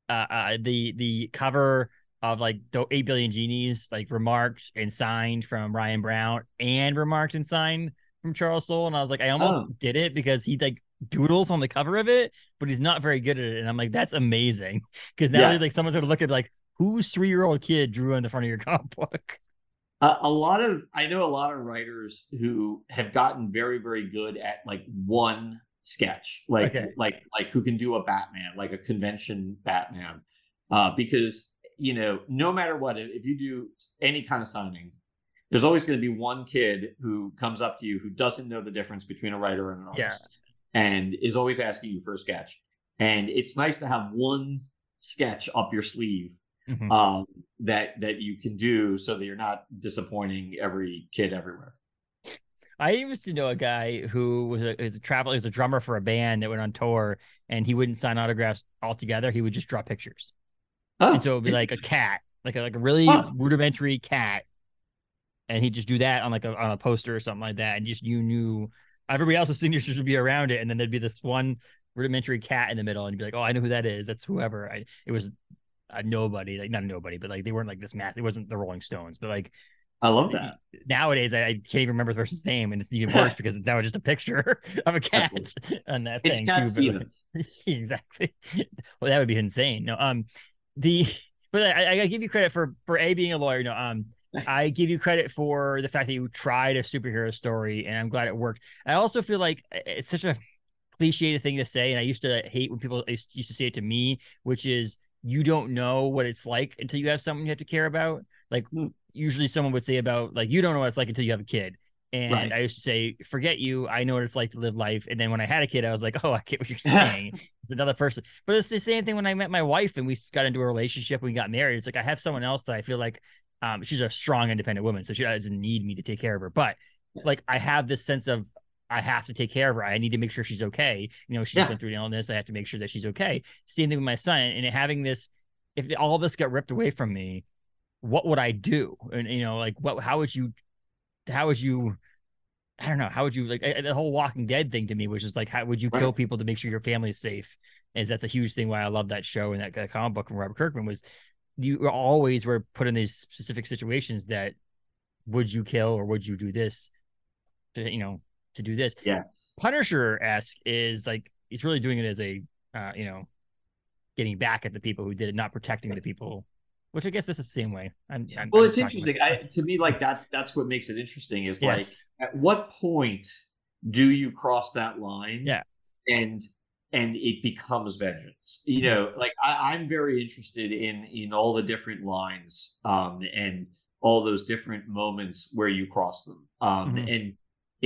uh, uh, the the cover of like 8 billion genies like remarked and signed from Ryan Browne and remarked and signed from Charles Soule. And I was like, I almost oh. did it because he like doodles on the cover of it, but he's not very good at it. And I'm like, that's amazing. Because now yes. like someone's gonna look at like whose three year old kid drew on the front of your comic book. Uh, a lot of I know a lot of writers who have gotten very very good at like one sketch, like okay. like like who can do a Batman, like a convention Batman, uh, because you know no matter what, if you do any kind of signing, there's always going to be one kid who comes up to you who doesn't know the difference between a writer and an artist, yeah. and is always asking you for a sketch. And it's nice to have one sketch up your sleeve mm-hmm. um, that that you can do so that you're not disappointing every kid everywhere. I used to know a guy who was a, was a traveler, he was a drummer for a band that went on tour, and he wouldn't sign autographs altogether. He would just draw pictures, oh. and so it would be like a cat, like a like a really oh. rudimentary cat, and he'd just do that on like a on a poster or something like that, and just you knew everybody else's signatures would be around it, and then there'd be this one rudimentary cat in the middle, and you'd be like, oh, I know who that is. That's whoever. I it was a nobody, like not a nobody, but like they weren't like this mass. It wasn't the Rolling Stones, but like I love that. Nowadays, I, I can't even remember the person's name, and it's even worse because it's now just a picture of a cat on that it's thing. Cat too, Stevens. Like, exactly. Well, that would be insane. No, um, the but I, I give you credit for for a being a lawyer. No, um, I give you credit for the fact that you tried a superhero story, and I'm glad it worked. I also feel like it's such a cliched thing to say, and I used to hate when people used to say it to me, which is you don't know what it's like until you have someone you have to care about. Like hmm. usually someone would say about like you don't know what it's like until you have a kid. And right. I used to say, forget you. I know what it's like to live life. And then when I had a kid, I was like, oh, I get what you're saying. another person. But it's the same thing when I met my wife and we got into a relationship, we got married. It's like I have someone else that I feel like um, she's a strong, independent woman. So she doesn't need me to take care of her. But like I have this sense of I have to take care of her. I need to make sure she's okay. You know, she's yeah. been through an illness. I have to make sure that she's okay. Same thing with my son. And having this, if all this got ripped away from me, what would I do? And you know, like what? How would you? How would you? I don't know. How would you like the whole Walking Dead thing to me, which is like, how would you right. kill people to make sure your family is safe? Is that's a huge thing why I love that show and that, that comic book from Robert Kirkman was you always were put in these specific situations that would you kill or would you do this to you know to do this. Yeah. Punisher esque is like he's really doing it as a uh, you know, getting back at the people who did it, not protecting the people. Which I guess this is the same way. I'm, I'm well, I'm it's interesting. I, to me, like that's that's what makes it interesting. Is yes. like, at what point do you cross that line? Yeah, and and it becomes vengeance. You mm-hmm. know, like I, I'm very interested in in all the different lines, um, and all those different moments where you cross them, um, mm-hmm. and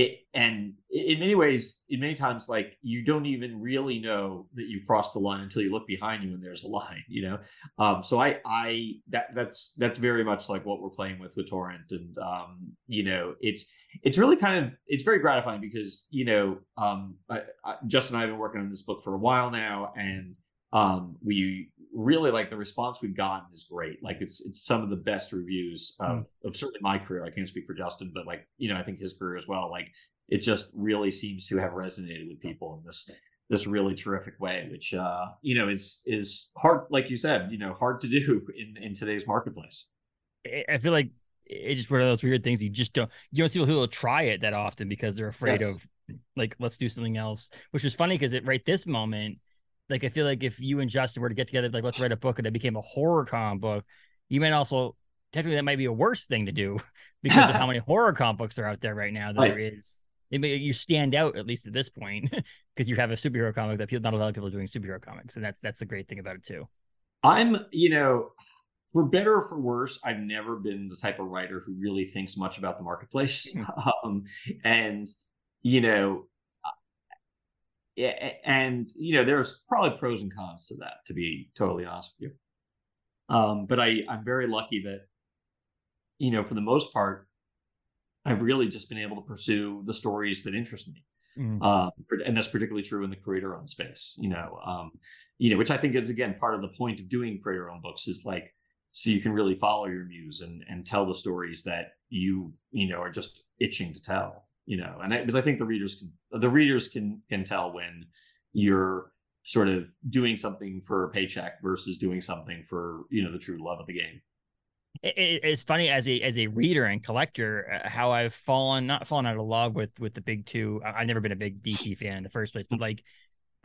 it, and in many ways, in many times, like you don't even really know that you crossed the line until you look behind you and there's a line, you know. Um, so I, I that that's that's very much like what we're playing with with Torrent, and um, you know, it's it's really kind of it's very gratifying because you know, um, I, I, Justin and I have been working on this book for a while now, and um, we really like the response we've gotten is great. Like it's it's some of the best reviews of, mm. of certainly my career. I can't speak for Justin, but like you know, I think his career as well. Like it just really seems to have resonated with people in this this really terrific way, which uh, you know is is hard, like you said, you know, hard to do in in today's marketplace. I feel like it's just one of those weird things you just don't you don't see people who will try it that often because they're afraid yes. of like let's do something else, which is funny because at right this moment like I feel like if you and Justin were to get together, like let's write a book and it became a horror comic book, you might also technically that might be a worse thing to do because of how many horror comic books are out there right now that right. there is. It may, you stand out at least at this point because you have a superhero comic that people not a lot of people are doing superhero comics, and that's that's the great thing about it too. I'm, you know, for better or for worse, I've never been the type of writer who really thinks much about the marketplace. Hmm. um, and you know, and you know there's probably pros and cons to that to be totally honest with you um, but i i'm very lucky that you know for the most part i've really just been able to pursue the stories that interest me mm. um, and that's particularly true in the creator owned space you know um, you know which i think is again part of the point of doing creator owned books is like so you can really follow your muse and and tell the stories that you you know are just itching to tell you know, and because I think the readers can the readers can can tell when you're sort of doing something for a paycheck versus doing something for you know the true love of the game. it, it's funny as a as a reader and collector uh, how I've fallen not fallen out of love with with the big two. I've never been a big DC fan in the first place, but like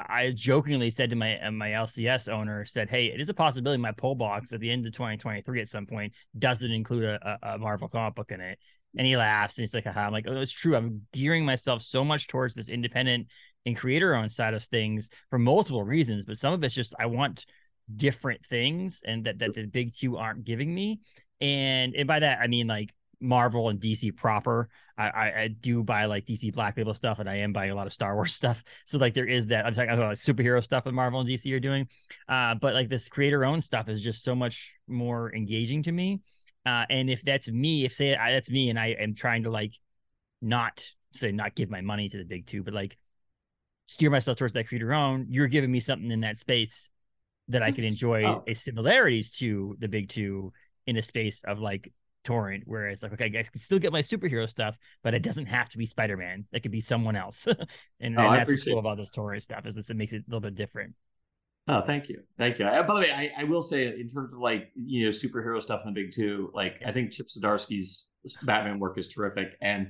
I jokingly said to my uh, my LCS owner, said, "Hey, it is a possibility my pull box at the end of 2023 at some point doesn't include a, a Marvel comic book in it." And he laughs and he's like, I'm like, oh, it's true. I'm gearing myself so much towards this independent and creator owned side of things for multiple reasons, but some of it's just I want different things and that that the big two aren't giving me. And and by that I mean like Marvel and DC proper. I, I, I do buy like DC Black Label stuff, and I am buying a lot of Star Wars stuff. So like there is that. I'm talking about like superhero stuff that Marvel and DC are doing, uh, but like this creator owned stuff is just so much more engaging to me. Uh, and if that's me, if say I, that's me, and I am trying to like not say not give my money to the big two, but like steer myself towards that creator own, you're giving me something in that space that I could enjoy oh. a similarities to the big two in a space of like torrent where it's like okay i can still get my superhero stuff but it doesn't have to be spider-man. It could be someone else. And, oh, and that's cool about this torrent stuff is this it makes it a little bit different oh thank you thank you uh, by the way I, I will say in terms of like you know superhero stuff in the big two like i think chip zdarsky's batman work is terrific and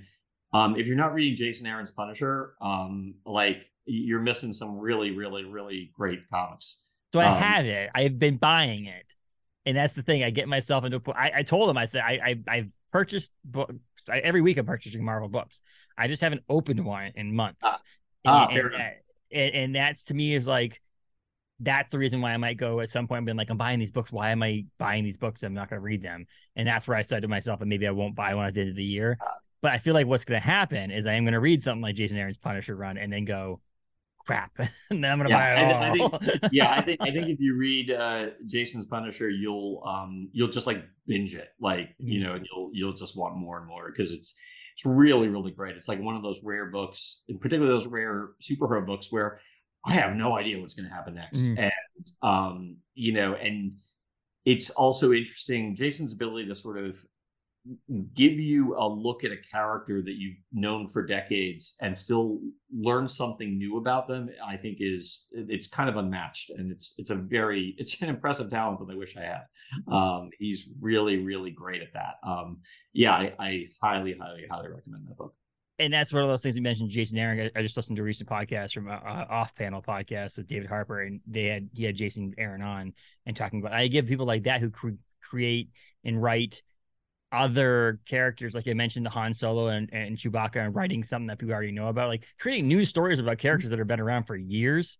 um if you're not reading jason aaron's punisher um like you're missing some really really really great comics so i um, have it i've been buying it and that's the thing. I get myself into. I, I told him. I said I, I have purchased books I, every week. I'm purchasing Marvel books. I just haven't opened one in months. Ah, ah and, and, and, and, that's to me is like that's the reason why I might go at some point. I'm being like, I'm buying these books. Why am I buying these books? I'm not going to read them. And that's where I said to myself, and maybe I won't buy one at the end of the year. Ah. But I feel like what's going to happen is I am going to read something like Jason Aaron's Punisher run and then go, crap. and then I'm gonna yeah, buy it all. I, I think, yeah, I think I think if you read uh, Jason's Punisher, you'll um you'll just like binge it, like mm-hmm. you know, and you'll you'll just want more and more because it's it's really really great. It's like one of those rare books, in particular those rare superhero books where I have no idea what's going to happen next, mm-hmm. and um you know, and it's also interesting Jason's ability to sort of give you a look at a character that you've known for decades and still learn something new about them i think is it's kind of unmatched. And it's it's a very it's an impressive talent that i wish i had. Um, he's really really great at that. Um, yeah I, I highly highly highly recommend that book and that's one of those things you mentioned, Jason Aaron. I just listened to a recent podcast from a, off panel podcast with David Harper, and they had he had Jason Aaron on and talking about. I give people like that who cre- create and write other characters, like I mentioned, the Han Solo and, and Chewbacca, and writing something that people already know about, like creating new stories about characters that have been around for years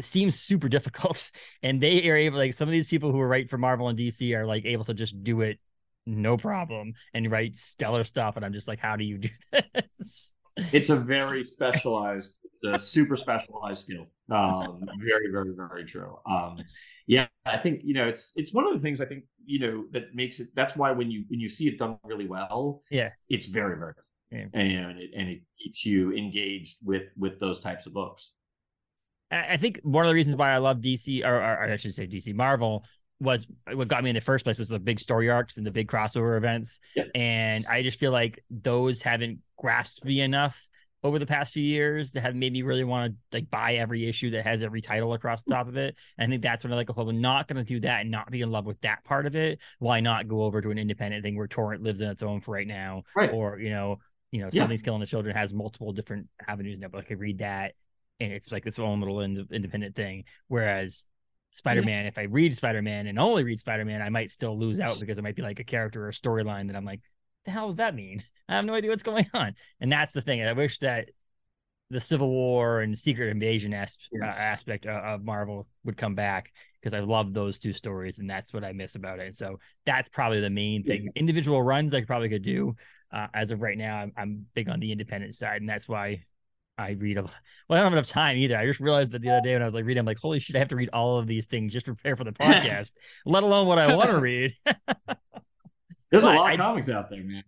seems super difficult. And they are able, like some of these people who are writing for Marvel and DC are like able to just do it no problem and write stellar stuff. And I'm just like, how do you do this? It's a very specialized, a super specialized skill. Um, very, very, very true. Um, yeah, I think you know it's it's one of the things I think you know that makes it. That's why when you when you see it done really well, yeah, it's very very yeah. and you know, and it, and it keeps you engaged with with those types of books. I think one of the reasons why I love DC, or, or I should say DC Marvel, was what got me in the first place was the big story arcs and the big crossover events. Yeah. And I just feel like those haven't grasped me enough over the past few years that have made me really want to like buy every issue that has every title across the top of it. And I think that's when I like, if I'm not going to do that and not be in love with that part of it, why not go over to an independent thing where Torrent lives in its own for right now, right. or you know, you know, something's yeah. killing the children has multiple different avenues now, but I could read that and it's like its own little ind- independent thing. Whereas Spider-Man, yeah. if I read Spider-Man and only read Spider-Man, I might still lose out because it might be like a character or a storyline that I'm like, the hell does that mean? I have no idea what's going on. And that's the thing. I wish that the Civil War and Secret Invasion as- uh, yes. uh, aspect of Marvel would come back because I love those two stories and that's what I miss about it. And So that's probably the main thing. Yeah. Individual runs I probably could do. Uh, as of right now, I'm, I'm big on the independent side, and that's why I read a lot. Well, I don't have enough time either. I just realized that the other day when I was like reading, I'm like, holy shit, I have to read all of these things just to prepare for the podcast, let alone what I want to read. There's but a lot of I, comics out there, man.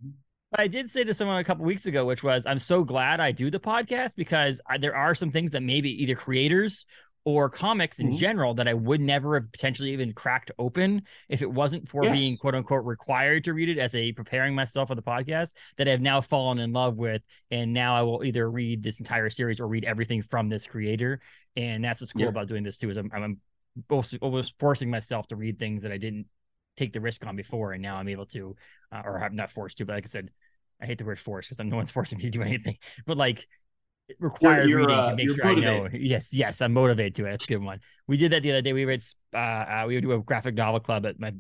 But I did say to someone a couple weeks ago, which was, I'm so glad I do the podcast because I, there are some things that maybe either creators or comics in mm-hmm. general that I would never have potentially even cracked open if it wasn't for yes. being quote unquote required to read it as a preparing myself for the podcast that I've now fallen in love with. And now I will either read this entire series or read everything from this creator. And that's what's cool yeah. about doing this too, is I'm, I'm almost, forcing myself to read things that I didn't take the risk on before, and now I'm able to, uh, or I'm not forced to. But like I said, I hate the word force because no one's forcing me to do anything. But like required you're, reading uh, to make sure motivated. I know. Yes, yes, I'm motivated to it. That's a good one. We did that the other day. We read, uh, uh we would do a graphic novel club at my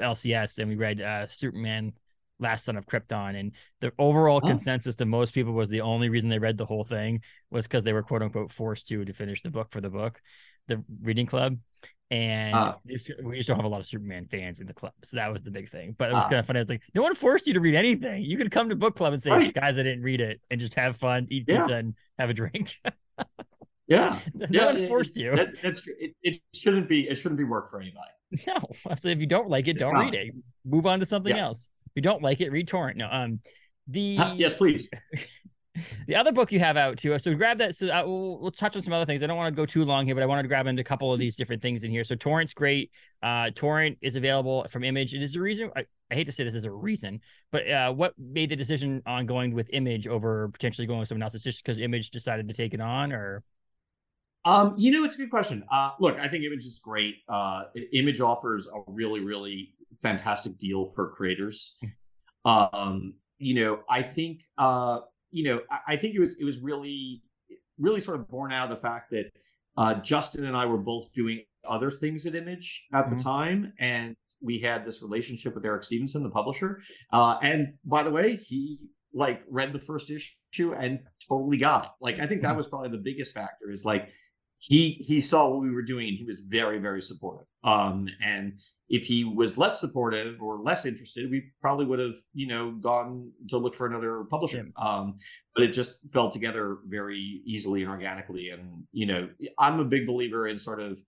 LCS, and we read uh, Superman Last Son of Krypton. And the overall oh. consensus to most people was the only reason they read the whole thing was because they were quote unquote forced to to finish the book for the book, the reading club. And uh, we used to have a lot of Superman fans in the club. So that was the big thing. But it was uh, kind of funny. It's like, no one forced you to read anything. You could come to book club and say, right. guys, I didn't read it and just have fun, eat pizza, and have a drink. yeah. no yeah, one forced you. That, that's it, it shouldn't be it shouldn't be work for anybody. No. So if you don't like it, don't read it. Move on to something yeah. else. If you don't like it, read torrent. No, um the uh, yes, please. the other book you have out too. So grab that. So uh, we'll, we'll, touch on some other things. I don't want to go too long here, but I wanted to grab into a couple of these different things in here. So Torrent's great. Uh, Torrent is available from Image. It is a reason. I, I hate to say this as a reason, but uh, what made the decision on going with Image over potentially going with someone else? Is just because Image decided to take it on, or? Um, you know, it's a good question. Uh, look, I think Image is great. Uh, Image offers a really, really fantastic deal for creators. Hmm. um, you know, I think uh, you know, I, I, think it was it was really really sort of born out of the fact that uh, Justin and I were both doing other things at Image at mm-hmm. the time, and we had this relationship with Eric Stephenson, the publisher. Uh, and by the way, he like read the first issue and totally got it. Like I think that mm-hmm. was probably the biggest factor is like he he saw what we were doing and he was very very supportive. Um and if he was less supportive or less interested we probably would have you know gone to look for another publisher. Um but it just fell together very easily and organically. And you know i'm a big believer in sort of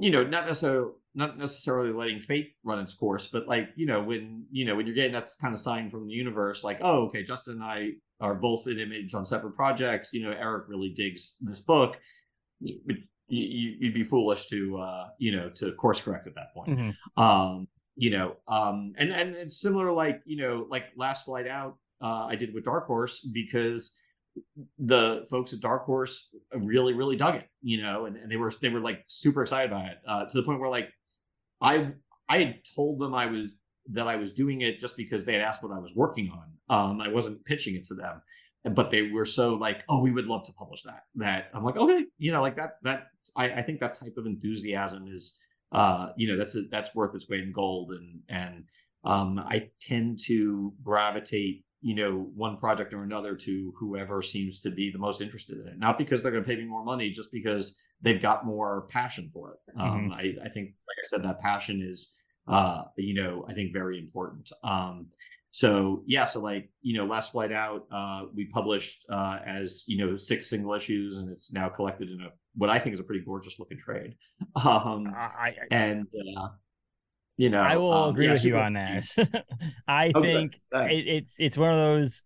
you know not necessarily not necessarily letting fate run its course but like you know when you know when you're getting that kind of sign from the universe like oh okay justin and i are both in image on separate projects. You know eric really digs this book you, would be foolish to uh, you know to course correct at that point. Mm-hmm. Um, you know, um, and and it's similar like you know like last flight out uh, I did with Dark Horse because the folks at Dark Horse really really dug it, you know, and, and they were they were like super excited about it uh, to the point where like I I had told them I was that I was doing it just because they had asked what I was working on. Um, I wasn't pitching it to them, but they were so like, oh, we would love to publish that. That I'm like, okay, you know, like that. That I, I think that type of enthusiasm is, uh, you know, that's a, that's worth its weight in gold. And and um, I tend to gravitate, you know, one project or another to whoever seems to be the most interested in it. Not because they're going to pay me more money, just because they've got more passion for it. Um, mm-hmm. I, I think, like I said, that passion is, uh, you know, I think very important. Um, so yeah, so like you know, last flight out, uh, we published uh, as you know six single issues, and it's now collected in a what I think is a pretty gorgeous looking trade. Um, I, I, and uh, you know, I will um, agree yeah, with you on that. I okay. think it, it's it's one of those.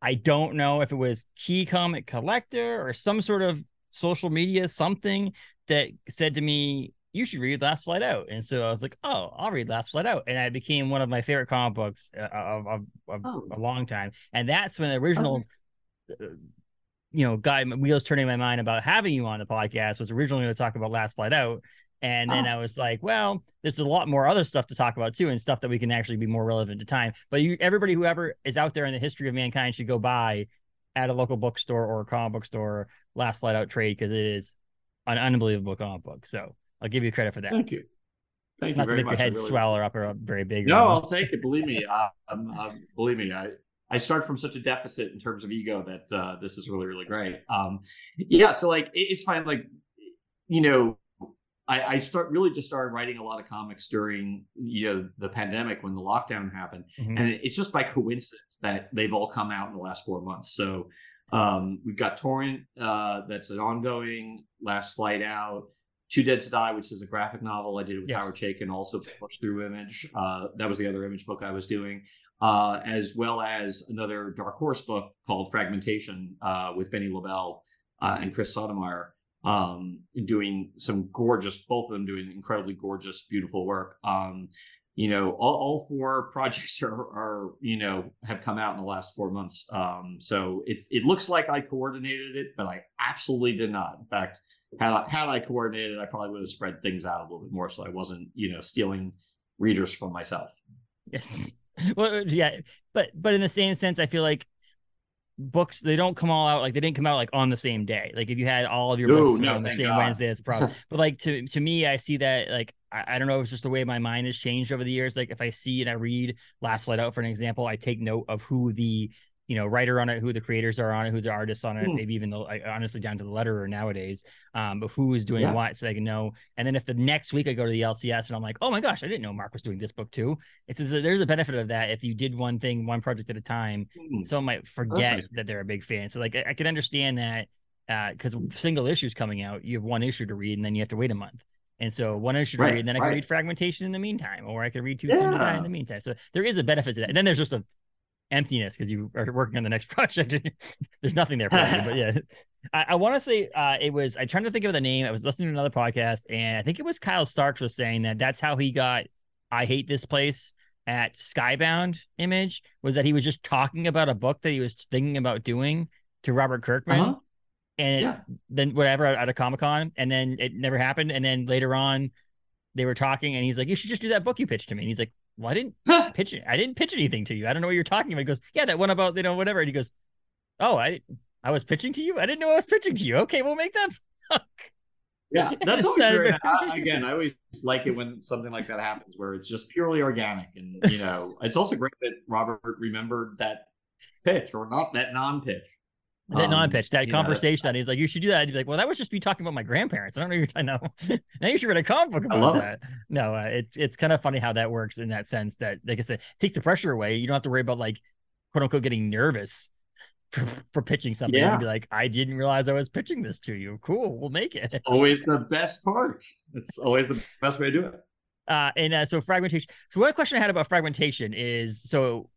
I don't know if it was Key Comic Collector or some sort of social media something that said to me, you should read Last Flight Out. And so I was like, oh, I'll read Last Flight Out. And it became one of my favorite comic books uh, of, of, of oh. a long time. And that's when the original, okay. uh, you know, guy, wheels turning my mind about having you on the podcast was originally going to talk about Last Flight Out. And then oh. I was like, well, there's a lot more other stuff to talk about too, and stuff that we can actually be more relevant to time. But you, everybody, whoever is out there in the history of mankind, should go buy at a local bookstore or a comic book store Last Flight Out trade because it is an unbelievable comic book. So I'll give you credit for that. Thank you. Thank Not you. Not to make much. your head really swell or up or up very big. No, I'll take it. Believe me. Um, um, believe me. I, I start from such a deficit in terms of ego that uh, this is really, really great. Um, yeah. So like, it, it's fine. Like, you know, I, I, start really just started writing a lot of comics during you know the pandemic when the lockdown happened, mm-hmm. and it's just by coincidence that they've all come out in the last four months. So um, we've got Torrent uh, that's an ongoing, Last Flight Out. Too Dead to Die, which is a graphic novel I did with yes. Howard Chaykin, also published through Image. Uh, that was the other Image book I was doing, uh, as well as another Dark Horse book called Fragmentation uh, with Benny Lobel uh, and Chris Sotomayor, um, doing some gorgeous, both of them doing incredibly gorgeous, beautiful work. Um, you know, all, all four projects are, are, you know, have come out in the last four months. Um, so it, it looks like I coordinated it, but I absolutely did not. In fact, had I, had I coordinated, I probably would have spread things out a little bit more, so I wasn't, you know, stealing readers from myself. Yes. Well, uh, yeah, but but in the same sense, I feel like books they don't come all out like they didn't come out like on the same day. Like if you had all of your No, books no, on the same God. Wednesday, that's a problem. but like to to me, I see that like I, I don't know, if it's just the way my mind has changed over the years. Like if I see and I read Last Light Out for an example, I take note of who the you know writer on it, who the creators are on it, who the artists on it, Hmm. maybe even the like, honestly down to the letterer nowadays. Um, but who is doing Yeah. what, so I can know. And then if the next week I go to the LCS and I'm like, oh my gosh, I didn't know Marc was doing this book too. It's there's a benefit of that if you did one thing, one project at a time Hmm. someone might forget that they're a big fan. So like I, I can understand that because single issues coming out, you have one issue to read and then you have to wait a month. And so one issue to Right, read, and then I can right. read fragmentation in the meantime, or I can read two die in the meantime. So there is a benefit to that. And then there's just a emptiness because you are working on the next project. there's nothing there for you. But yeah, I, I want to say uh, it was. I trying to think of the name. I was listening to another podcast, and I think it was Kyle Starks was saying that that's how he got. I hate this place at Skybound Image was that he was just talking about a book that he was thinking about doing to Robert Kirkman, Uh-huh. and it- Yeah. then whatever at a Comic Con, and then it never happened. And then later on, they were talking, and he's like, "You should just do that book you pitched to me." And he's like, "Well, I didn't pitch it. I didn't pitch anything to you. I don't know what you're talking about." He goes, "Yeah, that one about you know whatever." And he goes, "Oh, I I was pitching to you. I didn't know I was pitching to you. Okay, we'll make that." book." Yeah, that's always very, very- I, again. I always like it when something like that happens, where it's just purely organic, and you know, it's also great that Robert remembered that pitch or not that non-pitch. That Um, non-pitch, that you know, conversation, that he's like, "You should do that." I'd be like, "Well, that was just me talking about my grandparents. I don't know you're talking now. now you should read a comic book about love it. that." No, uh, it's it's kind of funny how that works in that sense. That, like I said, takes the pressure away. You don't have to worry about like quote unquote getting nervous for, for pitching something. Yeah. can be like, "I didn't realize I was pitching this to you. Cool, we'll make it." Always the best part. It's always the best way to do it. Uh, and uh, so fragmentation. So one question I had about fragmentation is so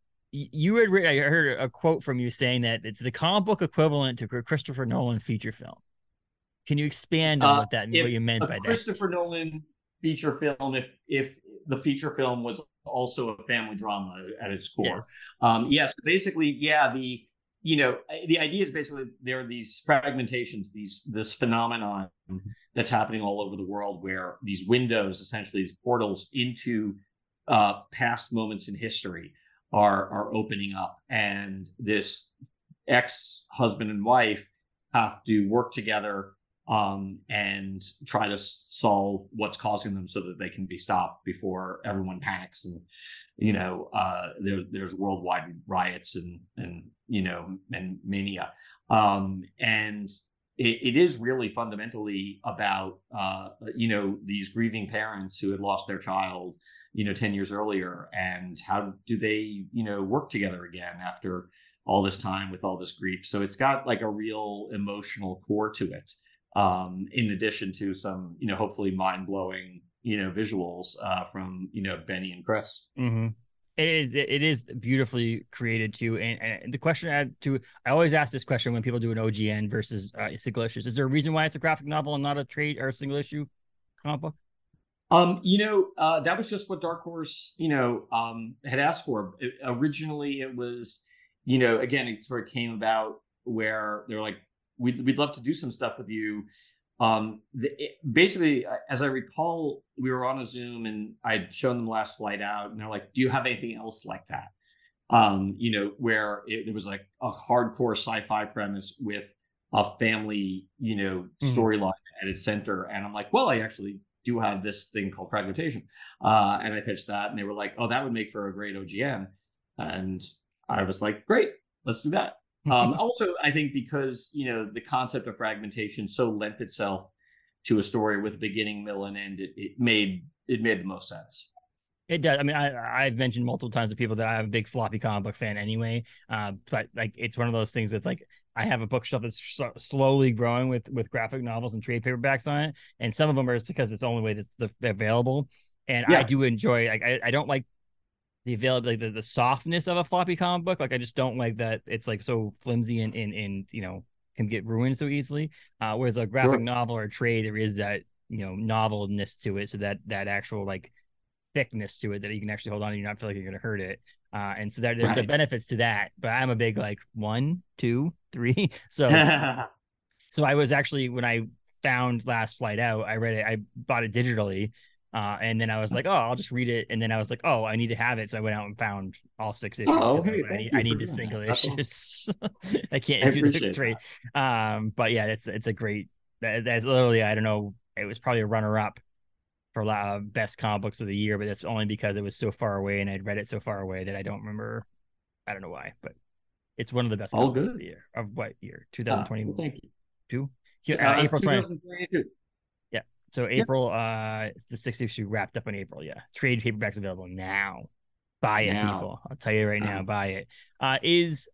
you had written, I heard a quote from you saying that it's the comic book equivalent to Christopher Nolan feature film. Can you expand on Uh, what that what you meant by that? Christopher Nolan feature film, if if the feature film was also a family drama at its core. Yes. Um, yeah, so basically, yeah, the you know the idea is basically there are these fragmentations, these this phenomenon that's happening all over the world where these windows, essentially these portals into uh, past moments in history, are are opening up, and this ex husband and wife have to work together um, and try to solve what's causing them so that they can be stopped before everyone panics and you know uh, there, there's worldwide riots and and you know and mania. Um, and it, it is really fundamentally about uh, you know these grieving parents who had lost their child you know 10 years earlier and how do they you know work together again after all this time with all this grief so it's got like a real emotional core to it um, in addition to some, you know, hopefully mind blowing, you know, visuals uh, from, you know, Benny and Chris. Mm-hmm. It is it is beautifully created too. And, and the question I to I always ask this question when people do an OGN versus uh, single issues. Is there a reason why it's a graphic novel and not a trade or a single issue comic book? Um, you know, uh, that was just what Dark Horse, you know, um, had asked for. It- originally, it was, you know, again, it sort of came about where they're like, "We'd we'd love to do some stuff with you." Um, the, it, basically, uh, as I recall, we were on a Zoom and I'd shown them last flight out, and they're like, "Do you have anything else like that?" Um, you know, where it, there was like a hardcore sci-fi premise with a family, you know, Mhm. storyline at its center, and I'm like, "Well, I actually." do have this thing called fragmentation. Uh, and I pitched that, and they were like, "Oh, that would make for a great OGN." And I was like, "Great, let's do that." Um, also, I think because you know the concept of fragmentation so lent itself to a story with a beginning, middle, and end, it, it made it made the most sense. It does. I mean, I I've mentioned multiple times to people that I'm a big floppy comic book fan anyway. Uh, but like, it's one of those things that's like I have a bookshelf that's slowly growing with with graphic novels and trade paperbacks on it, and some of them are just because it's the only way that's the, available. And I do enjoy. Like, I, I don't like the available like the, the softness of a floppy comic book. Like, I just don't like that it's like so flimsy and and and you know can get ruined so easily. Uh, whereas a graphic Sure. novel or a trade, there is that you know novelness to it, so that that actual like thickness to it that you can actually hold on and you not feel like you're going to hurt it. Uh, and so there, there's the benefits to that. But I'm a big like one, two, three. So so I was actually when I found Last Flight Out, I read it. I bought it digitally Uh, and then I was like, oh, I'll just read it. And then I was like, oh, I need to have it. So I went out and found all six issues. Oh, 'cause I hey, was like, I need, I need the single that. Issues. I can't I do the trade. Um, but yeah, it's it's a great. That, that's literally I don't know. It was probably a runner up for uh, best comic books of the year, but that's only because it was so far away and I'd read it so far away that I don't remember. I don't know why, but it's one of the best All comic books good. of the year. Of what year? Ah, 2022. well, thank you. Uh, uh, April 20. 2022. So April, uh, it's the sixth issue wrapped up in April. Yeah, trade paperbacks available now. Buy it, Now. people. I'll tell you right now, Uh. buy it. Uh, is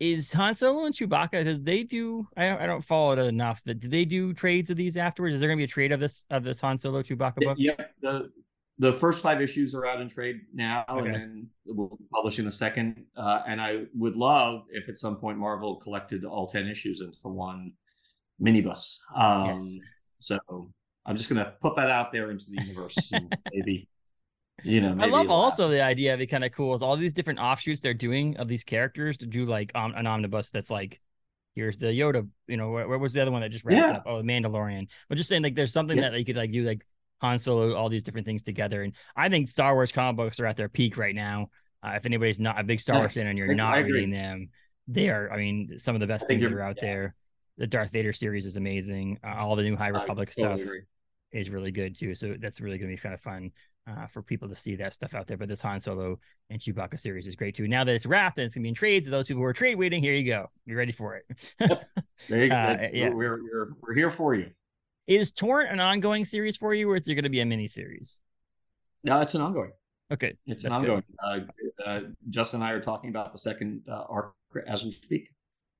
is Han Solo and Chewbacca? Does they do? I don't, I don't follow it enough. That did they do trades of these afterwards? Is there gonna be a trade of this of this Han Solo Chewbacca book? Yep. The the first five issues are out in trade now, Okay. and then we'll be publishing the second. Uh, and I would love if at some point Marvel collected all ten issues into one minibus. Um, Yes. So I'm just gonna put that out there into the universe, maybe you know. I love also happen. the idea of it kind of cool is all these different offshoots they're doing of these characters to do like um, an omnibus that's like here's the Yoda, you know, where, where was the other one that just wrapped Yeah. up? Oh, the Mandalorian. But just saying like there's something Yeah. that you could like do like Han Solo, all these different things together. And I think Star Wars comic books are at their peak right now. Uh, if anybody's not a big Star Wars fan and you're I- not I reading them, they are, I mean, some of the best things that are out yeah. there. The Darth Vader series is amazing. Uh, all the new High Republic totally stuff agree. is really good too. So that's really going to be kind of fun uh, for people to see that stuff out there. But this Han Solo and Chewbacca series is great too. Now that it's wrapped and it's going to be in trades, those people who are trade waiting, here you go. You're ready for it. There you go. Uh, yeah. We're we're we're here for you. is Torrent an ongoing series for you, or is there going to be a mini series? No, it's an ongoing. Okay, It's an ongoing. Uh, uh, Justin and I are talking about the second uh, arc as we speak.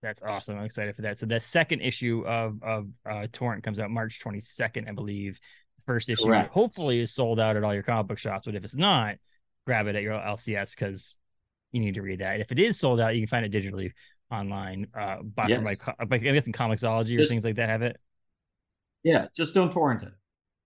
That's awesome. I'm excited for that. So the second issue of of uh, Torrent comes out March 22nd, I believe. First issue Correct. hopefully is sold out at all your comic book shops, but if it's not, grab it at your LCS because you need to read that. If it is sold out, you can find it digitally online. Uh, buy from Yes. like, like I guess in Comixology or Just- things like that have it. Yeah, just don't torrent it.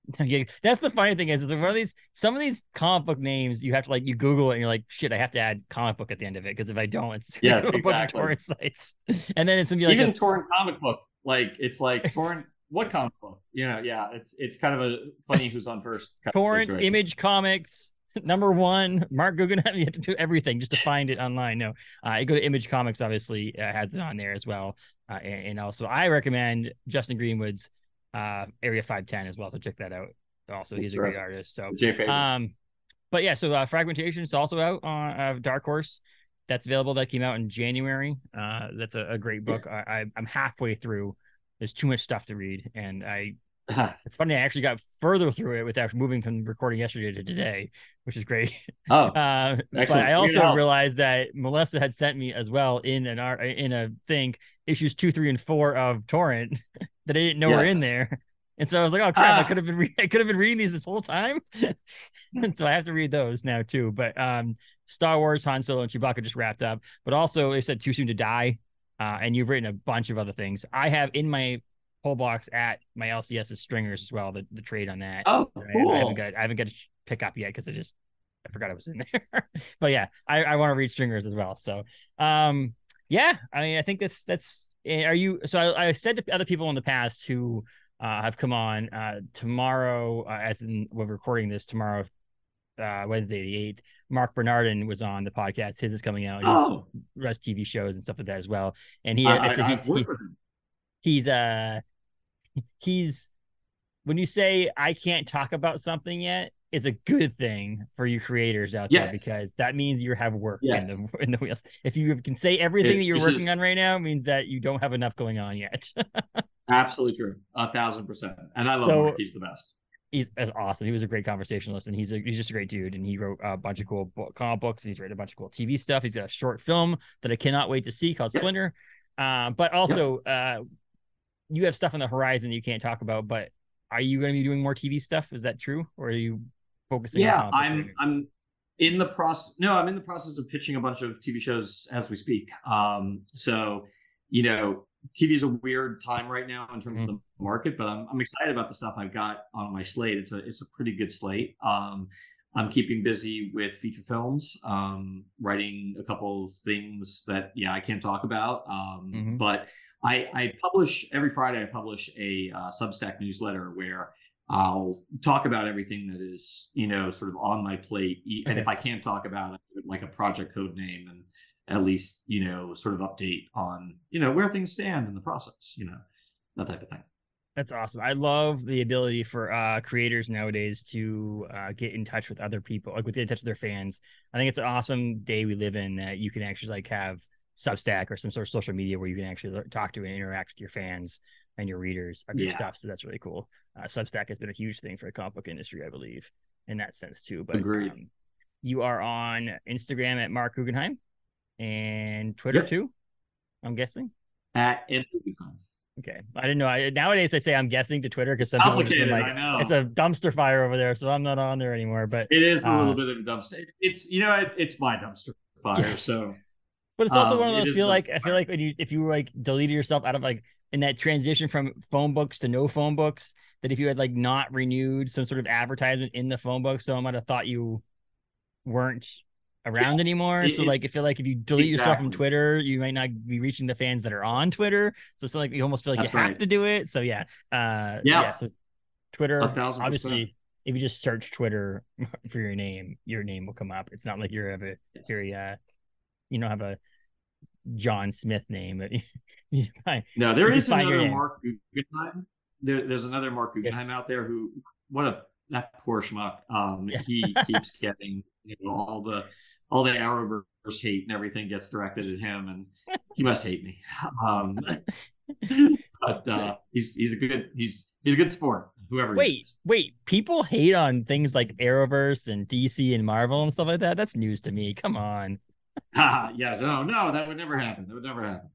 Yeah, that's the funny thing is, is one of these some of these comic book names you have to like you Google it and you're like shit I have to add comic book at the end of it because if I don't it's Yes, a bunch of torrent sites and then it's gonna be like Even a, torrent comic book, like it's like torrent. what comic book? You know, yeah, it's it's kind of a funny who's on first. torrent situation. image comics number one Marc Guggenheim you have to do everything just to find it online no uh, you go to Image Comics obviously uh, has it on there as well uh, and, and also I recommend Justin Greenwood's uh, Area 510 as well so check that out also he's That's a great artist so Um, but yeah, so uh, Fragmentation is also out on uh, Dark Horse. That's available. That came out in January. Uh, that's a, a great book. I, I I'm halfway through. There's too much stuff to read, and I. It's funny. I actually got further through it without moving from recording yesterday to today, which is great. oh, Uh, but I also realized that Melissa had sent me as well in an art in a thing issues two, three, and four of Torrent that I didn't know were in there. And so I was like, oh crap, I Ah. could have been re- I could have been reading these this whole time. and so I have to read those now too. But um Star Wars, Han Solo, and Chewbacca just wrapped up. But also they said too soon to die. Uh, and you've written a bunch of other things. I have in my pull box at my LCS's stringers as well, the, the trade on that. oh, I- I, cool. haven't got I haven't got to pick up yet because I just I forgot I was in there. but yeah, I, I want to read stringers as well. So um yeah, I mean I think that's that's are you so I, I said to other people in the past who uh, have come on uh tomorrow uh, as in we're recording this tomorrow uh Wednesday the 8th Marc Bernardin was on the podcast. His is coming out. Oh, runs TV shows and stuff like that as well. And he, I, I, he's, he- worked with him. he's uh he's when you say I can't talk about something yet is a good thing for you creators out Yes. there because that means you have work Yes. in the in the wheels. If you can say everything It- that you're working is- on right now, means that you don't have enough going on yet. Absolutely true. A thousand percent. And I love So- Marc. He's the best. he's awesome. He was a great conversationalist, and he's a, he's just a great dude. And he wrote a bunch of cool book, comic books. He's written a bunch of cool TV stuff. He's got a short film that I cannot wait to see called Yep. Splinter. Uh, but also, uh, you have stuff on the horizon you can't talk about. But are you going to be doing more TV stuff? Is that true, or are you focusing? Yeah, I'm. I'm in the process. No, I'm in the process of pitching a bunch of TV shows as we speak. Um, so you know, TV is a weird time right now in terms Mhm. of the market, but I'm I'm excited about the stuff I've got on my slate. It's a it's a pretty good slate. Um, I'm keeping busy with feature films, um, writing a couple of things that yeah I can't talk about. Um, Mhm. But I I publish every Friday. I publish a uh, Substack newsletter where I'll talk about everything that is, you know, sort of on my plate. And if I can't talk about it, like a project code name and at least, you know, sort of update on, you know, where things stand in the process, you know, that type of thing. That's awesome. I love the ability for uh, creators nowadays to uh, get in touch with other people, like with get in touch with their fans. I think it's an awesome day we live in that you can actually like have Substack or some sort of social media where you can actually talk to and interact with your fans and your readers of your yeah. stuff. So that's really cool. Uh, Substack has been a huge thing for the comic book industry, I believe, in that sense too. But um, you are on Instagram at Marc Guggenheim and Twitter yep. too. I'm guessing at Guggenheim. Okay, I didn't know. I nowadays I say I'm guessing to Twitter because some people been like it's a dumpster fire over there, so I'm not on there anymore. But it is a uh, little bit of a dumpster. It's you know it, it's my dumpster fire. So, but it's also um, one of those feel like I feel like when you if you like deleted yourself out of like in that transition from phone books to no phone books that if you had like not renewed some sort of advertisement in the phone book, someone might have thought you weren't around yeah. anymore. It, so like I feel like if you delete exactly. yourself from Twitter, you might not be reaching the fans that are on Twitter. So it's like you almost feel like That's you right. have to do it. So yeah. Uh yeah. yeah so Twitter obviously if you just search Twitter for your name, your name will come up. It's not like you're have a very uh you don't have a John Smith name. no, there is another Marc Guggenheim. There, there's another Marc Guggenheim yes. out there who what a that poor schmuck. Um, yeah. he keeps getting you know all the all the Arrowverse hate and everything gets directed at him, and he must hate me. Um, but uh, he's he's a good he's he's a good sport. Whoever. Wait, wait. People hate on things like Arrowverse and DC and Marvel and stuff like that. That's news to me. Come on. ah, yes. No, no, that would never happen. That would never happen.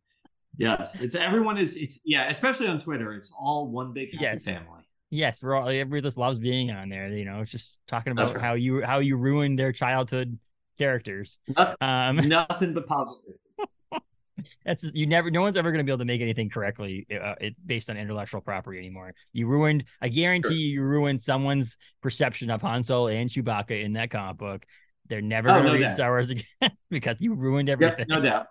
Yes, it's everyone is. It's yeah, especially on Twitter. It's all one big happy yes. family. Yes, we're all everybody just loves being on there. You know, it's just talking about right. how you how you ruined their childhood characters. Nothing, um, nothing but positive. That's you never. No one's ever going to be able to make anything correctly uh, it, based on intellectual property anymore. You ruined. I guarantee sure. you, you ruined someone's perception of Han Solo and Chewbacca in that comic book. They're never oh, going to no read doubt. Star Wars again because you ruined everything. Yep, no doubt.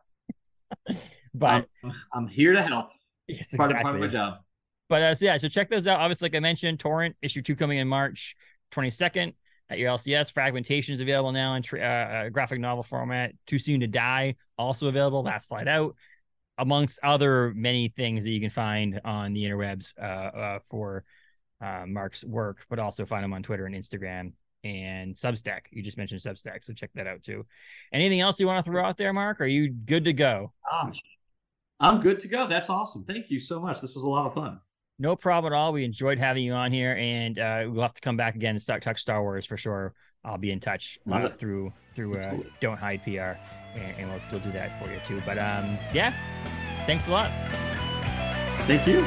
but I'm, I'm, here to help. It's part, exactly. part of my job. But uh, so yeah, so check those out. Obviously, like I mentioned, Torrent issue two coming in March 22nd at your LCS. Fragmentation is available now in uh, uh, graphic novel format. Too Soon to Die also available. Last Flight Out, amongst other many things that you can find on the interwebs uh, uh, for uh, Marc's work, but also find him on Twitter and Instagram and Substack. You just mentioned Substack, so check that out too. Anything else you want to throw out there, Mark? Are you good to go? Oh, I'm good to go. That's awesome. Thank you so much. This was a lot of fun. No problem at all. We enjoyed having you on here, and uh, we'll have to come back again and start talk Star Wars for sure. I'll be in touch uh, through through uh, Don't Hide PR, and, and we'll, we'll do that for you too. But um, yeah, thanks a lot. Thank you.